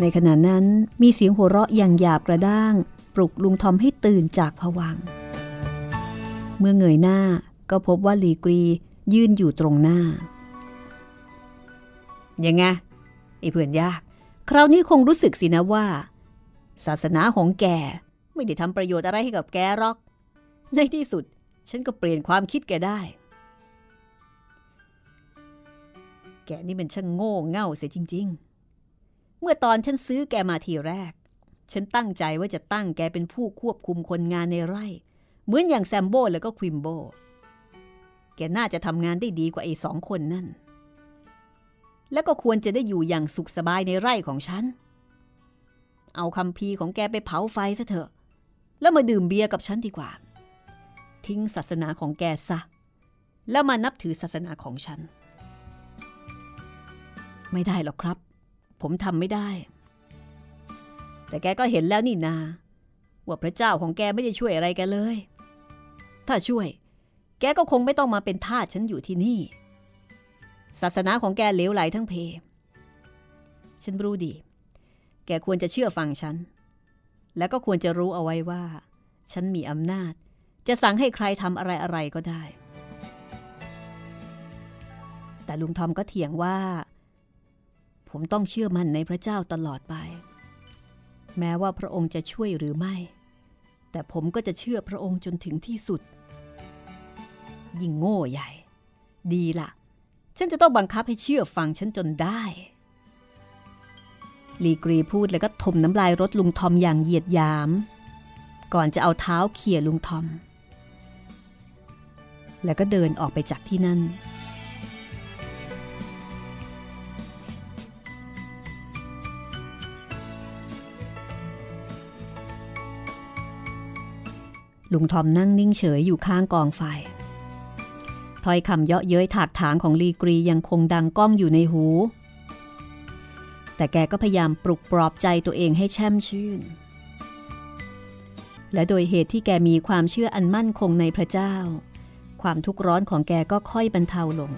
ในขณะนั้นมีเสียงหัวเราะอย่างหยาบกระด้าง ปลุกลุงทอมให้ตื่นจากผวัง เมื่อเงยหน้าก็พบว่าลีกรียืนอยู่ตรงหน้า ยังไงไอ้เพื่อนยาก คราวนี้คงรู้สึกสินะว่า ศาสนาของแก ไม่ได้ทำประโยชน์อะไรให้กับแกหรอก ในที่สุด ฉันก็เปลี่ยนความคิดแกได้ แกนี่เป็นช่างโง่เง่าเสียจริง ๆ เมื่อตอนฉันซื้อแกมาทีแรก ฉันตั้งใจว่าจะตั้งแกเป็นผู้ควบคุมคนงานในไร่ เหมือนอย่างแซมโบแล้วก็ควิมโบ แกน่าจะทำงานได้ดีกว่าไอ้สองคนนั่น แล้วก็ควรจะได้อยู่อย่างสุขสบายในไร่ของฉันเอาคำพีของแกไปเผาไฟซะเถอะ แล้วมาดื่มเบียร์กับฉันดีกว่า ทิ้งศาสนาของแกซะ แล้วมานับถือศาสนาของฉัน ไม่ได้หรอกครับ ผมทำไม่ได้ แต่แกก็เห็นแล้วนี่นา ว่าพระเจ้าของแกไม่ได้ช่วยอะไรแกเลย ถ้าช่วย แกก็คงไม่ต้องมาเป็นทาสฉันอยู่ที่นี่ ศาสนาของแกเลวไหลทั้งเพ ฉันรู้ดี แกควรจะเชื่อฟังฉัน และก็ควรจะรู้เอาไว้ว่า ฉันมีอำนาจ จะสั่งให้ใครทำอะไรอะไรก็ได้ แต่ลุงทอมก็เถียงว่า ผมต้องเชื่อมั่นในพระเจ้าตลอดไป แม้ว่าพระองค์จะช่วยหรือไม่ แต่ผมก็จะเชื่อพระองค์จนถึงที่สุด ยิ่งโง่ใหญ่ ดีละ่ะ ฉันจะต้องบังคับให้เชื่อฟังฉันจนได้ ลีกรีพูดแล้วก็ถมน้ำลายรถลุงทอมอย่างเหยียดหยาม ก่อนจะเอาเท้าเขี่ยลุงทอม แล้วก็เดินออกไปจากที่นั่น ลุงทอมนั่งนิ่งเฉยอยู่ข้างกองไฟถ้อยคำเยาะเย้ยถากถางของลีกรียังคงดังก้องอยู่ในหู แต่แกก็พยายามปลุกปลอบใจตัวเองให้แช่มชื่น และโดยเหตุที่แกมีความเชื่ออันมั่นคงในพระเจ้า ความทุกข์ร้อนของแกก็ค่อยบรรเทาลง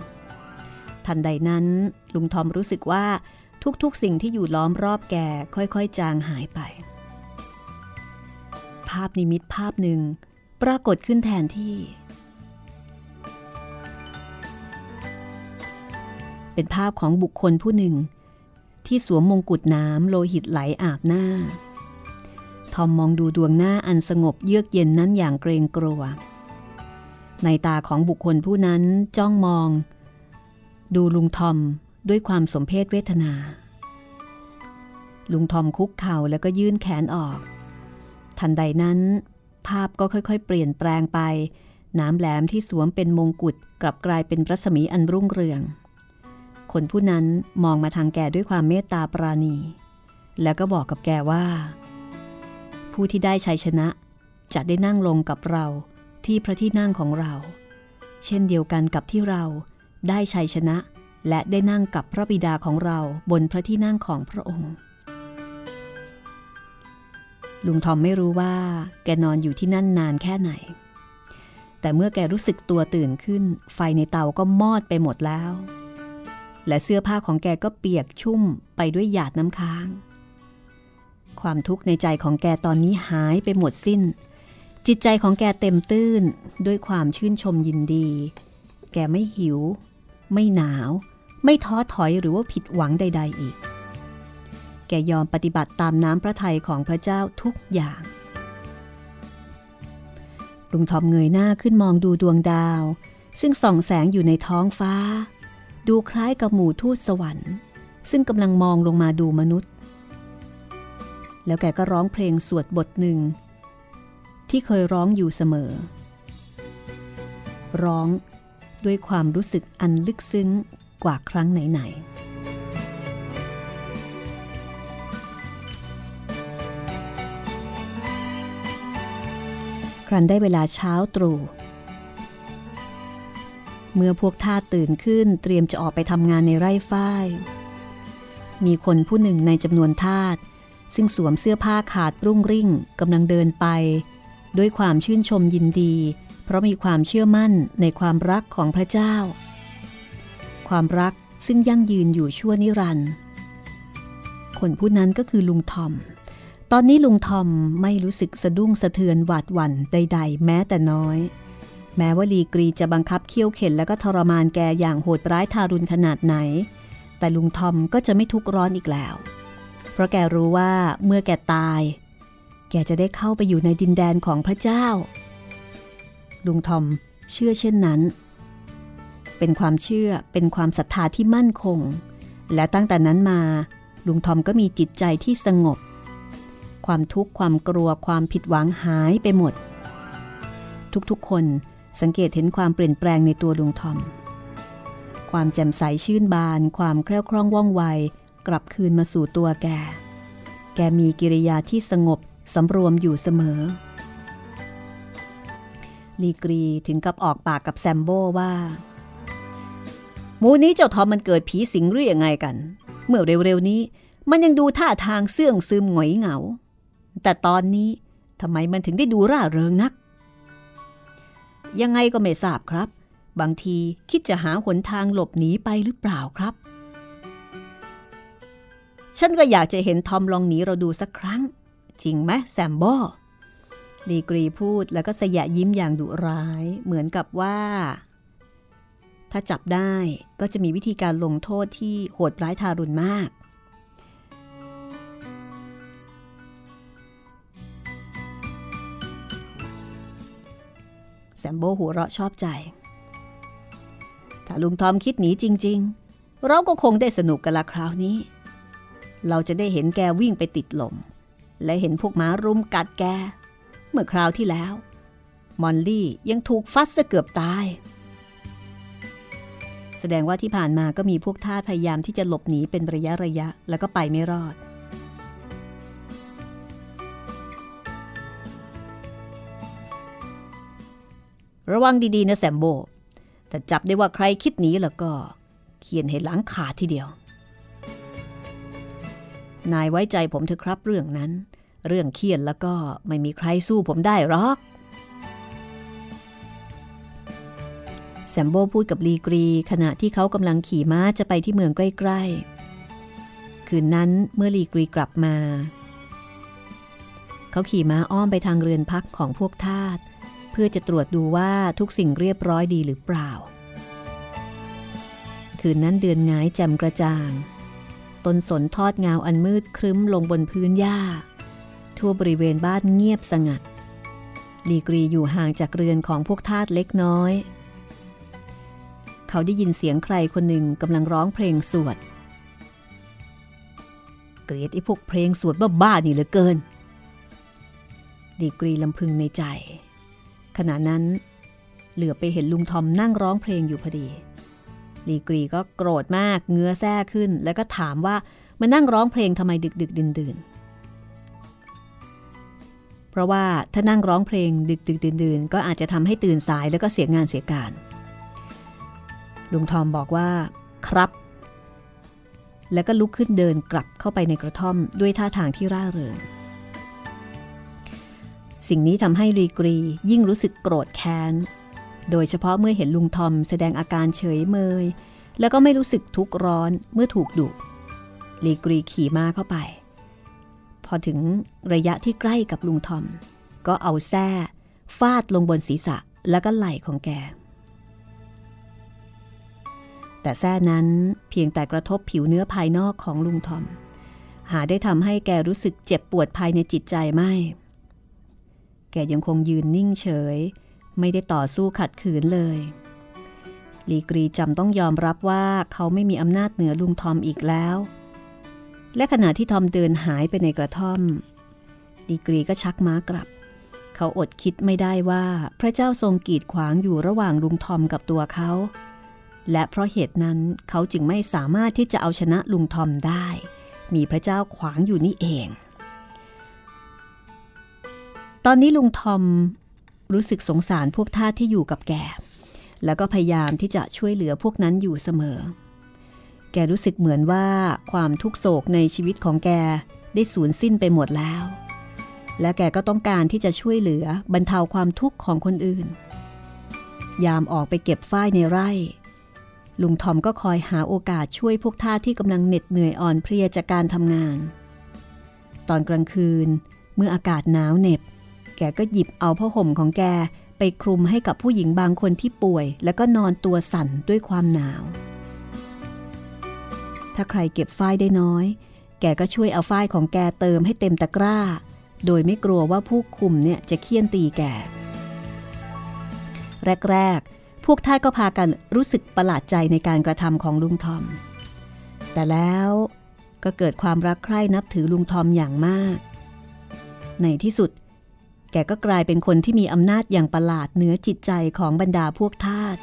ทันใดนั้นลุงทอมรู้สึกว่าทุกๆ สิ่งที่อยู่ล้อมรอบแกค่อยๆ จางหายไป ภาพนิมิตภาพหนึ่งปรากฏขึ้นแทนที่ เป็นภาพของบุคคลผู้หนึ่ง ที่สวมมงกุฎน้ำโลหิตไหลอาบหน้า ทอมมองดูดวงหน้าอันสงบเยือกเย็นนั้นอย่างเกรงกลัว ในตาของบุคคลผู้นั้นจ้องมอง ดูลุงทอมด้วยความสมเพศเวทนา ลุงทอมคุกเข่าแล้วก็ยื่นแขนออก ทันใดนั้น ภาพก็ค่อยๆ เปลี่ยนแปลงไป น้ำแหลมที่สวมเป็นมงกุฎกลับกลายเป็นรัศมีอันรุ่งเรือง คนผู้นั้นมองมาทางแกด้วยความเมตตาปราณี แล้วก็บอกกับแกว่า ผู้ที่ได้ชัยชนะจะได้นั่งลงกับเราที่พระที่นั่งของเรา เช่นเดียวกันกับที่เราได้ชัยชนะและได้นั่งกับพระบิดาของเราบนพระที่นั่งของพระองค์ ลุงทอมไม่รู้ว่าแกนอนอยู่ที่นั่นนานแค่ไหน แต่เมื่อแกรู้สึกตัวตื่นขึ้น ไฟในเตาก็มอดไปหมดแล้ว และเสื้อผ้าของแกก็เปียกชุ่มไปด้วยหยาดน้ำค้าง ความทุกข์ในใจของแกตอนนี้หายไปหมดสิ้น จิตใจของแกเต็มตื้นด้วยความชื่นชมยินดี แกไม่หิว ไม่หนาว ไม่ท้อถอยหรือว่าผิดหวังใด ๆ อีก แกยอมปฏิบัติตามน้ำพระทัยของพระเจ้าทุกอย่างลุงทอมเงยหน้าขึ้นมองดูดวงดาว ซึ่งส่องแสงอยู่ในท้องฟ้า ดูคล้ายกับหมู่ทูตสวรรค์ ซึ่งกำลังมองลงมาดูมนุษย์ แล้วแกก็ร้องเพลงสวดบทหนึ่ง ที่เคยร้องอยู่เสมอ ร้องด้วยความรู้สึกอันลึกซึ้งกว่าครั้งไหนๆครั้นได้เวลาเช้าตรู่ เมื่อพวกทาสตื่นขึ้นเตรียมจะออกไปทำงานในไร่ฝ้าย มีคนผู้หนึ่งในจำนวนทาสซึ่งสวมเสื้อผ้าขาดรุ่งริ่งกำลังเดินไป ด้วยความชื่นชมยินดี เพราะมีความเชื่อมั่นในความรักของพระเจ้า ความรักซึ่งยั่งยืนอยู่ชั่วนิรันดร์คนผู้นั้นก็คือลุงทอม ตอนนี้ลุงทอมไม่รู้สึกสะดุ้งสะเทือนหวาดหวั่นใด ๆ แม้แต่น้อย แม้ว่าลีกรีจะบังคับเคี่ยวเข็นแล้วก็ทรมานแกอย่างโหดร้ายทารุณขนาดไหน แต่ลุงทอมก็จะไม่ทุกข์ร้อนอีกแล้ว เพราะแกรู้ว่าเมื่อแกตาย แกจะได้เข้าไปอยู่ในดินแดนของพระเจ้า ลุงทอมเชื่อเช่นนั้น เป็นความเชื่อเป็นความศรัทธาที่มั่นคง และตั้งแต่นั้นมาลุงทอมก็มีจิตใจที่สงบ ความทุกข์ความกลัวความผิดหวังหายไปหมด ทุกๆคน สังเกตเห็นความเปลี่ยนแปลงในตัวลุงทอม ความแจ่มใสชื่นบาน ความแคล่วคล่องว่องไว กลับคืนมาสู่ตัวแก แกมีกิริยาที่สงบสำรวมอยู่เสมอ ลีกรีถึงกับออกปากกับแซมโบว่า มูนี้เจ้าทอมมันเกิดผีสิงหรือยังไงกัน เมื่อเร็วๆนี้ มันยังดูท่าทางเสื่องซึมหงอยเหงา แต่ตอนนี้ทำไมมันถึงได้ดูร่าเริงนัก ยังไงก็ไม่ทราบครับ บางทีคิดจะหาหนทางหลบหนีไปหรือเปล่าครับ ฉันก็อยากจะเห็นทอมลองหนีเราดูสักครั้ง จริงไหมแซมบอลีกรีพูดแล้วก็สยะยิ้มอย่างดุร้าย เหมือนกับว่า ถ้าจับได้ก็จะมีวิธีการลงโทษที่โหดร้ายทารุณมาก ซมโบหัวเราะชอบใจ ถ้าลุงทอมคิดหนีจริง ๆ เราก็คงได้สนุกกันละคราวนี้ เราจะได้เห็นแกวิ่งไปติดลม และเห็นพวกม้ารุมกัดแก เมื่อคราวที่แล้ว มอนลี่ยังถูกฟัดซะเกือบตาย แสดงว่าที่ผ่านมาก็มีพวกทาสพยายามที่จะหลบหนีเป็นระยะระยะแล้วก็ไปไม่รอด ระวังดีๆนะแซมโบแต่จับได้ว่าใครคิดหนีแล้วก็เขียนให้หลังขาดทีเดียว นายไว้ใจผมเถอะครับเรื่องนั้น เรื่องเคียดแล้วก็ไม่มีใครสู้ผมได้หรอกแซมโบพูดกับลีกรี ขณะที่เขากำลังขี่ม้าจะไปที่เมืองใกล้ๆ คืนนั้นเมื่อลีกรีกลับมา เขาขี่ม้าอ้อมไปทางเรือนพักของพวกทาส เพื่อจะตรวจดูว่าทุกสิ่งเรียบร้อยดีหรือเปล่า คืนนั้นเดือนงายแจ่มกระจ่าง ต้นสนทอดเงาอันมืดครึ้มลงบนพื้นหญ้า ทั่วบริเวณบ้านเงียบสงัดลีกรีอยู่ห่างจากเรือนของพวกทาสเล็กน้อย เขาได้ยินเสียงใครคนหนึ่งกำลังร้องเพลงสวด เกลียดไอ้พวกเพลงสวดบ้าๆนี่เหลือเกิน ดีกรีลำพึงในใจ ขณะนั้นเหลือไปเห็นลุงทอมนั่งร้องเพลงอยู่พอดีลีกรีก็โกรธมากเงื้อแซ่ขึ้น แล้วก็ถามว่ามานั่งร้องเพลงทำไมดึกดึกดื่นดื่นเพราะว่าถ้านั่งร้องเพลงดึกดึกดื่นดื่นก็อาจจะทำให้ตื่นสายแล้วก็เสียงานเสียการ ลุงทอมบอกว่า ครับ แล้วก็ลุกขึ้นเดินกลับเข้าไปในกระท่อมด้วยท่าทางที่ร่าเริง สิ่งนี้ทำให้รีกรียิ่งรู้สึกโกรธแค้น โดยเฉพาะเมื่อเห็นลุงทอมแสดงอาการเฉยเมย แล้วก็ไม่รู้สึกทุกข์ร้อนเมื่อถูกดุลีกรีขี่ม้าเข้าไป พอถึงระยะที่ใกล้กับลุงทอม ก็เอาแส้ฟาดลงบนศีรษะแล้วก็ไหล่ของแก แต่แส้นั้นเพียงแต่กระทบผิวเนื้อภายนอกของลุงทอม หาได้ทำให้แกรู้สึกเจ็บปวดภายในจิตใจไม่ แกยังคงยืนนิ่งเฉย ไม่ได้ต่อสู้ขัดขืนเลยลีกรีจำต้องยอมรับว่าเขาไม่มีอำนาจเหนือลุงทอมอีกแล้ว และขณะที่ทอมเดินหายไปในกระท่อมลีกรีก็ชักม้ากลับ เขาอดคิดไม่ได้ว่าพระเจ้าทรงกีดขวางอยู่ระหว่างลุงทอมกับตัวเขา และเพราะเหตุนั้นเขาจึงไม่สามารถที่จะเอาชนะลุงทอมได้ มีพระเจ้าขวางอยู่นี่เอง ตอนนี้ลุงทอมรู้สึกสงสารพวกทาสที่อยู่กับแก แล้วก็พยายามที่จะช่วยเหลือพวกนั้นอยู่เสมอ แกรู้สึกเหมือนว่าความทุกโศกในชีวิตของแกได้สูญสิ้นไปหมดแล้ว และแกก็ต้องการที่จะช่วยเหลือบรรเทาความทุกข์ของคนอื่น ยามออกไปเก็บฝ้ายในไร่ ลุงทอมก็คอยหาโอกาสช่วยพวกทาสที่กำลังเหน็ดเหนื่อยอ่อนเพลียจากการทำงาน ตอนกลางคืนเมื่ออากาศหนาวเหน็บ แกก็หยิบเอาผ้าห่มของแกไปคลุมให้กับผู้หญิงบางคนที่ป่วย แล้วก็นอนตัวสั่นด้วยความหนาว ถ้าใครเก็บฝ้ายได้น้อย แกก็ช่วยเอาฝ้ายของแกเติมให้เต็มตะกร้า โดยไม่กลัวว่าผู้คุมเนี่ยจะเคี่ยนตีแก แรกๆ พวกท่านก็พากันรู้สึกประหลาดใจในการกระทำของลุงทอม แต่แล้วก็เกิดความรักใคร่นับถือลุงทอมอย่างมาก ในที่สุด แกก็กลายเป็นคนที่มีอำนาจอย่างประหลาดเหนือจิตใจของบรรดาพวกทาส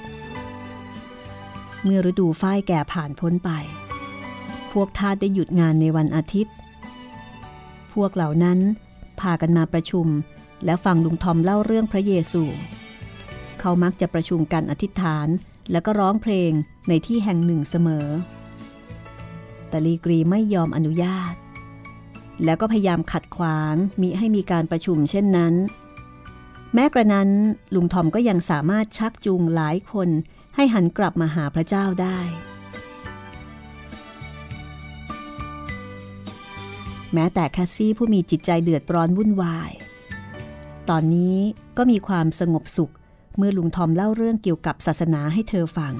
เมื่อฤดูฝ้ายแก่ผ่านพ้นไป พวกทาสได้หยุดงานในวันอาทิตย์ พวกเหล่านั้นพากันมาประชุม แล้วฟังลุงทอมเล่าเรื่องพระเยซู เขามักจะประชุมกันอธิษฐานแล้วก็ร้องเพลงในที่แห่งหนึ่งเสมอ แต่ลีกรีไม่ยอมอนุญาต แล้วก็พยายามขัดขวางมิให้มีการประชุมเช่นนั้น แม้กระนั้นลุงทอมก็ยังสามารถชักจูงหลายคนให้หันกลับมาหาพระเจ้าได้ แม้แต่แคสซี่ผู้มีจิตใจเดือดร้อนวุ่นวาย ตอนนี้ก็มีความสงบสุขเมื่อลุงทอมเล่าเรื่องเกี่ยวกับศาสนาให้เธอฟัง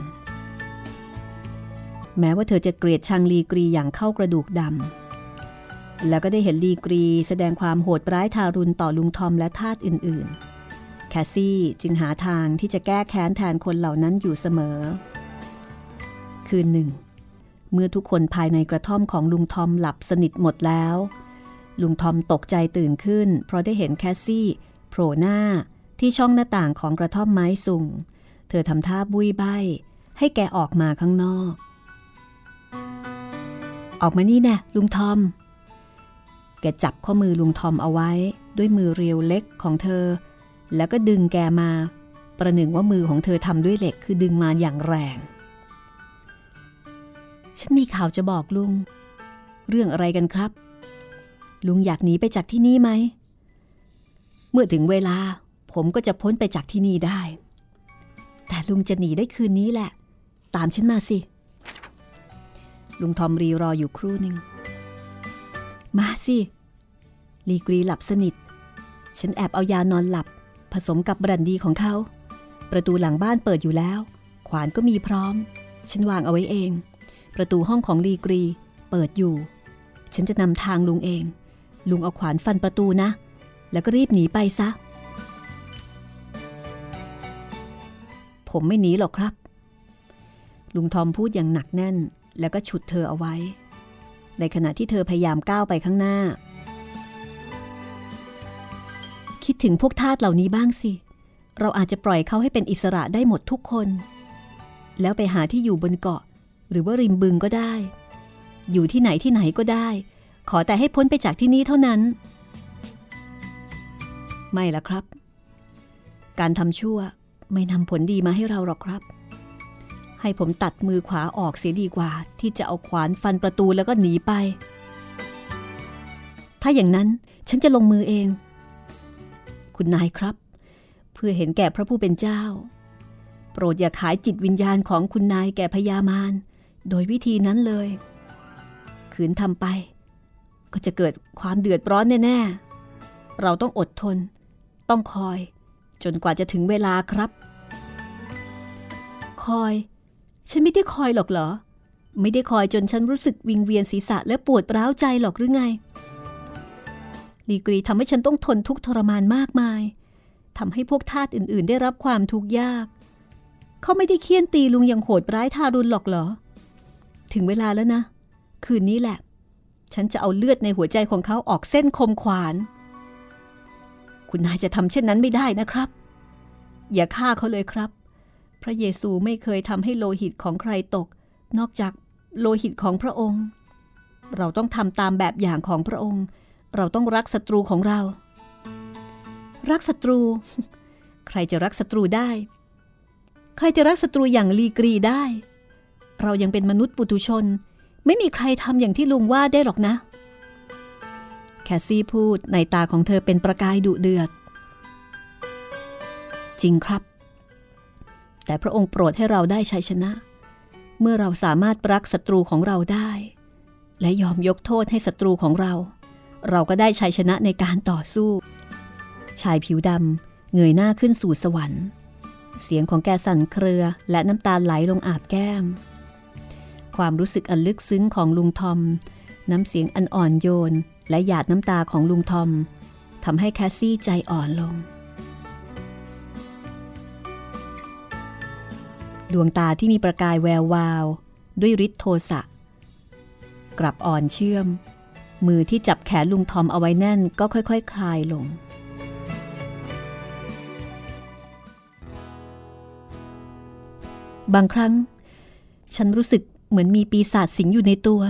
แม้ว่าเธอจะเกลียดชังลีกรีอย่างเข้ากระดูกดำ แล้วก็ได้เห็นลีกรีแสดงความโหดร้ายทารุณต่อลุงทอมและทาสอื่นๆ แคสซี่จึงหาทางที่จะแก้แค้นแทนคนเหล่านั้นอยู่เสมอ คืนหนึ่ง เมื่อทุกคนภายในกระท่อมของลุงทอมหลับสนิทหมดแล้ว ลุงทอมตกใจตื่นขึ้น เพราะได้เห็นแคสซี่โผล่หน้าที่ช่องหน้าต่างของกระท่อมไม้สูง เธอทำท่าบุยใบ ให้แกออกมาข้างนอก ออกมานี่น่ลุงทอม แกจับข้อมือลุงทอมเอาไว้ด้วยมือเรียวเล็กของเธอ แล้วก็ดึงแกมา ประหนึ่งว่ามือของเธอทำด้วยเหล็กคือดึงมาอย่างแรง ฉันมีข่าวจะบอกลุง เรื่องอะไรกันครับ ลุงอยากหนีไปจากที่นี่ไหม เมื่อถึงเวลาผมก็จะพ้นไปจากที่นี่ได้ แต่ลุงจะหนีได้คืนนี้แหละ ตามฉันมาสิ ลุงทอมรีรออยู่ครู่หนึ่ง มาสิลีกรีหลับสนิท ฉันแอบเอายานอนหลับ ผสมกับบรันดีของเขา ประตูหลังบ้านเปิดอยู่แล้ว ขวานก็มีพร้อม ฉันวางเอาไว้เอง ประตูห้องของลีกรี เปิดอยู่ ฉันจะนำทางลุงเอง ลุงเอาขวานฟันประตูนะ แล้วก็รีบหนีไปซะ ผมไม่หนีหรอกครับ ลุงทอมพูดอย่างหนักแน่น แล้วก็ฉุดเธอเอาไว้ ในขณะที่เธอพยายามก้าวไปข้างหน้า คิดถึงพวกทาสเหล่านี้บ้างสิ เราอาจจะปล่อยเขาให้เป็นอิสระได้หมดทุกคน แล้วไปหาที่อยู่บนเกาะ หรือว่าริมบึงก็ได้ อยู่ที่ไหนที่ไหนก็ได้ ขอแต่ให้พ้นไปจากที่นี่เท่านั้น ไม่ละครับ การทำชั่วไม่นำผลดีมาให้เราหรอกครับ ให้ผมตัดมือขวาออกเสียดีกว่า ที่จะเอาขวานฟันประตูแล้วก็หนีไป ถ้าอย่างนั้นฉันจะลงมือเอง คุณนายครับ เพื่อเห็นแก่พระผู้เป็นเจ้า โปรดอย่าขายจิตวิญญาณของคุณนายแก่พญามาร โดยวิธีนั้นเลย ขืนทำไป ก็จะเกิดความเดือดร้อนแน่ๆ เราต้องอดทน ต้องคอย จนกว่าจะถึงเวลาครับคอย ฉันไม่ได้คอยหรอกเหรอ ไม่ได้คอยจนฉันรู้สึกวิงเวียนศีรษะและปวดร้าวใจหรอกหรือไง ลีกรีทำให้ฉันต้องทนทุกข์ทรมานมากมายทำให้พวกทาสอื่น ๆ ได้รับความทุกข์ยาก เขาไม่ได้เคี่ยนตีลุงอย่างโหดร้ายทารุณหรอกเหรอ ถึงเวลาแล้วนะ คืนนี้แหละ ฉันจะเอาเลือดในหัวใจของเขาออกเส้นคมขวาน คุณนายจะทำเช่นนั้นไม่ได้นะครับ อย่าฆ่าเขาเลยครับ พระเยซูไม่เคยทำให้โลหิตของใครตก นอกจากโลหิตของพระองค์ เราต้องทำตามแบบอย่างของพระองค์ เราต้องรักศัตรูของเรา รักศัตรู ใครจะรักศัตรูได้ ใครจะรักศัตรูอย่างลีกรีได้ เรายังเป็นมนุษย์ปุถุชน ไม่มีใครทำอย่างที่ลุงว่าได้หรอกนะ แคสซี่พูดในตาของเธอเป็นประกายดุเดือด จริงครับ แต่พระองค์โปรดให้เราได้ชัยชนะ เมื่อเราสามารถรักศัตรูของเราได้ และยอมยกโทษให้ศัตรูของเรา เราก็ได้ชัยชนะในการต่อสู้ ชายผิวดำเงยหน้าขึ้นสู่สวรรค์ เสียงของแกสั่นเครือและน้ำตาไหลลงอาบแก้ม ความรู้สึกอันลึกซึ้งของลุงทอม น้ำเสียงอันอ่อนโยน และหยาดน้ำตาของลุงทอมทำให้แคสซี่ใจอ่อนลง ดวงตาที่มีประกายแวววาว ด้วยฤทธิ์โทสะ กลับอ่อนเชื่อม มือที่จับแขนลุงทอมเอาไว้แน่นก็ค่อยๆคคลายลง บางครั้ง ฉันรู้สึกเหมือนมีปีศาจสิงอยู่ในตัว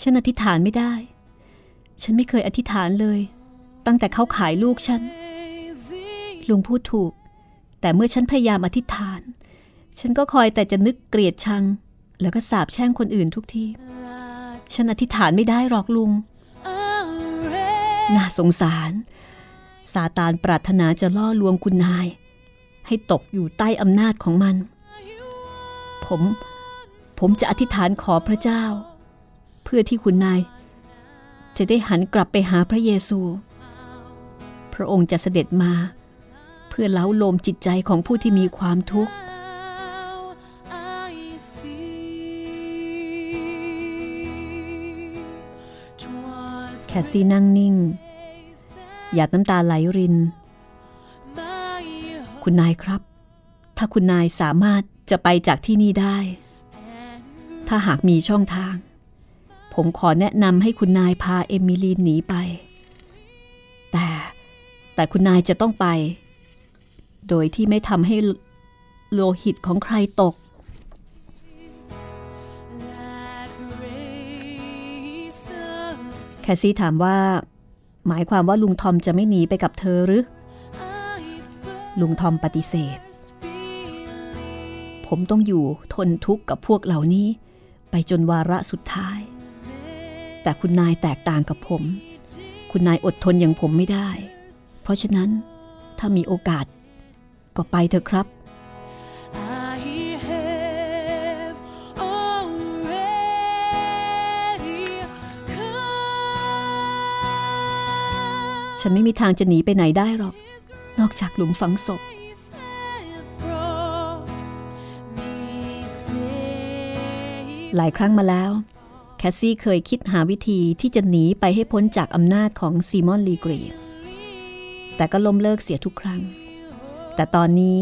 ฉันอธิษฐานไม่ได้ ฉันไม่เคยอธิษฐานเลย ตั้งแต่เขาขายลูกฉัน ลุงพูดถูก แต่เมื่อฉันพยายามอธิษฐาน ฉันก็คอยแต่จะนึกเกลียดชัง แล้วก็สาบแช่งคนอื่นทุกทีฉันอธิษฐานไม่ได้หรอกลุง น่าสงสาร ซาตานปรารถนาจะล่อลวงคุณนาย ให้ตกอยู่ใต้อำนาจของมัน ผม ผมจะอธิษฐานขอพระเจ้า เพื่อที่คุณนาย จะได้หันกลับไปหาพระเยซู พระองค์จะเสด็จมา เพื่อเล้าโลมจิตใจของผู้ที่มีความทุกข์ แคสซี่นั่งนิ่ง หยาดน้ำตาไหลริน คุณนายครับ ถ้าคุณนายสามารถจะไปจากที่นี่ได้ ถ้าหากมีช่องทาง ผมขอแนะนำให้คุณนายพาเอมิลีนหนีไป แต่แต่คุณนายจะต้องไป โดยที่ไม่ทำให้โลหิตของใครตก แคสซี่ถามว่า หมายความว่าลุงทอมจะไม่หนีไปกับเธอหรือ ลุงทอมปฏิเสธ ผมต้องอยู่ทนทุกข์กับพวกเหล่านี้ ไปจนวาระสุดท้าย แต่คุณนายแตกต่างกับผม คุณนายอดทนอย่างผมไม่ได้ เพราะฉะนั้นถ้ามีโอกาส ก็ไปเถอะครับ ฉันไม่มีทางจะหนีไปไหนได้หรอก นอกจากหลุมฝังศพ หลายครั้งมาแล้ว แคสซี่เคยคิดหาวิธีที่จะหนีไปให้พ้นจากอำนาจของซีมอนลีกรีแต่ก็ล้มเลิกเสียทุกครั้ง แต่ตอนนี้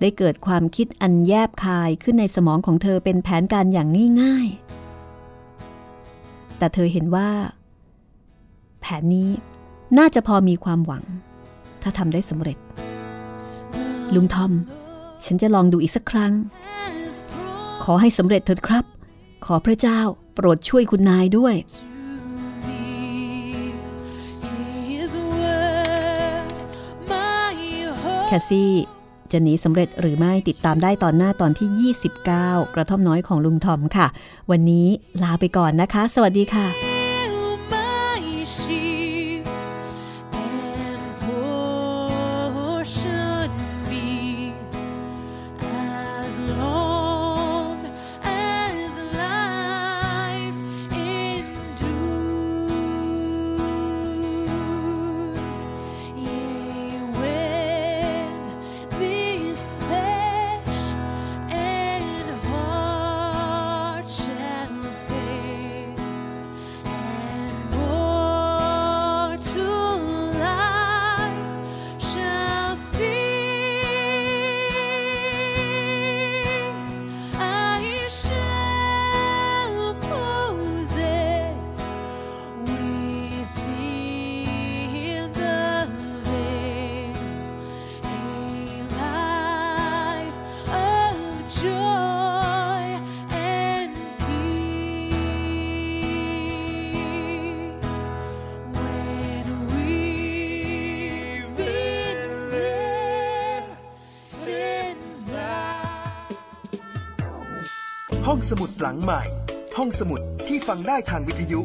ได้เกิดความคิดอันแยบคายขึ้นในสมองของเธอเป็นแผนการอย่างง่ายๆ แต่เธอเห็นว่า แผนนี้ น่าจะพอมีความหวัง ถ้าทำได้สำเร็จ ลุงทอม ฉันจะลองดูอีกสักครั้ง ขอให้สำเร็จเถิดครับ ขอพระเจ้าโปรดช่วยคุณนายด้วยแคสซี่จะหนีสำเร็จหรือไม่ติดตามได้ตอนหน้าตอนที่ 29 กระท่อมน้อยของลุงทอมค่ะ วันนี้ลาไปก่อนนะคะ สวัสดีค่ะ ได้ทางวิทยุ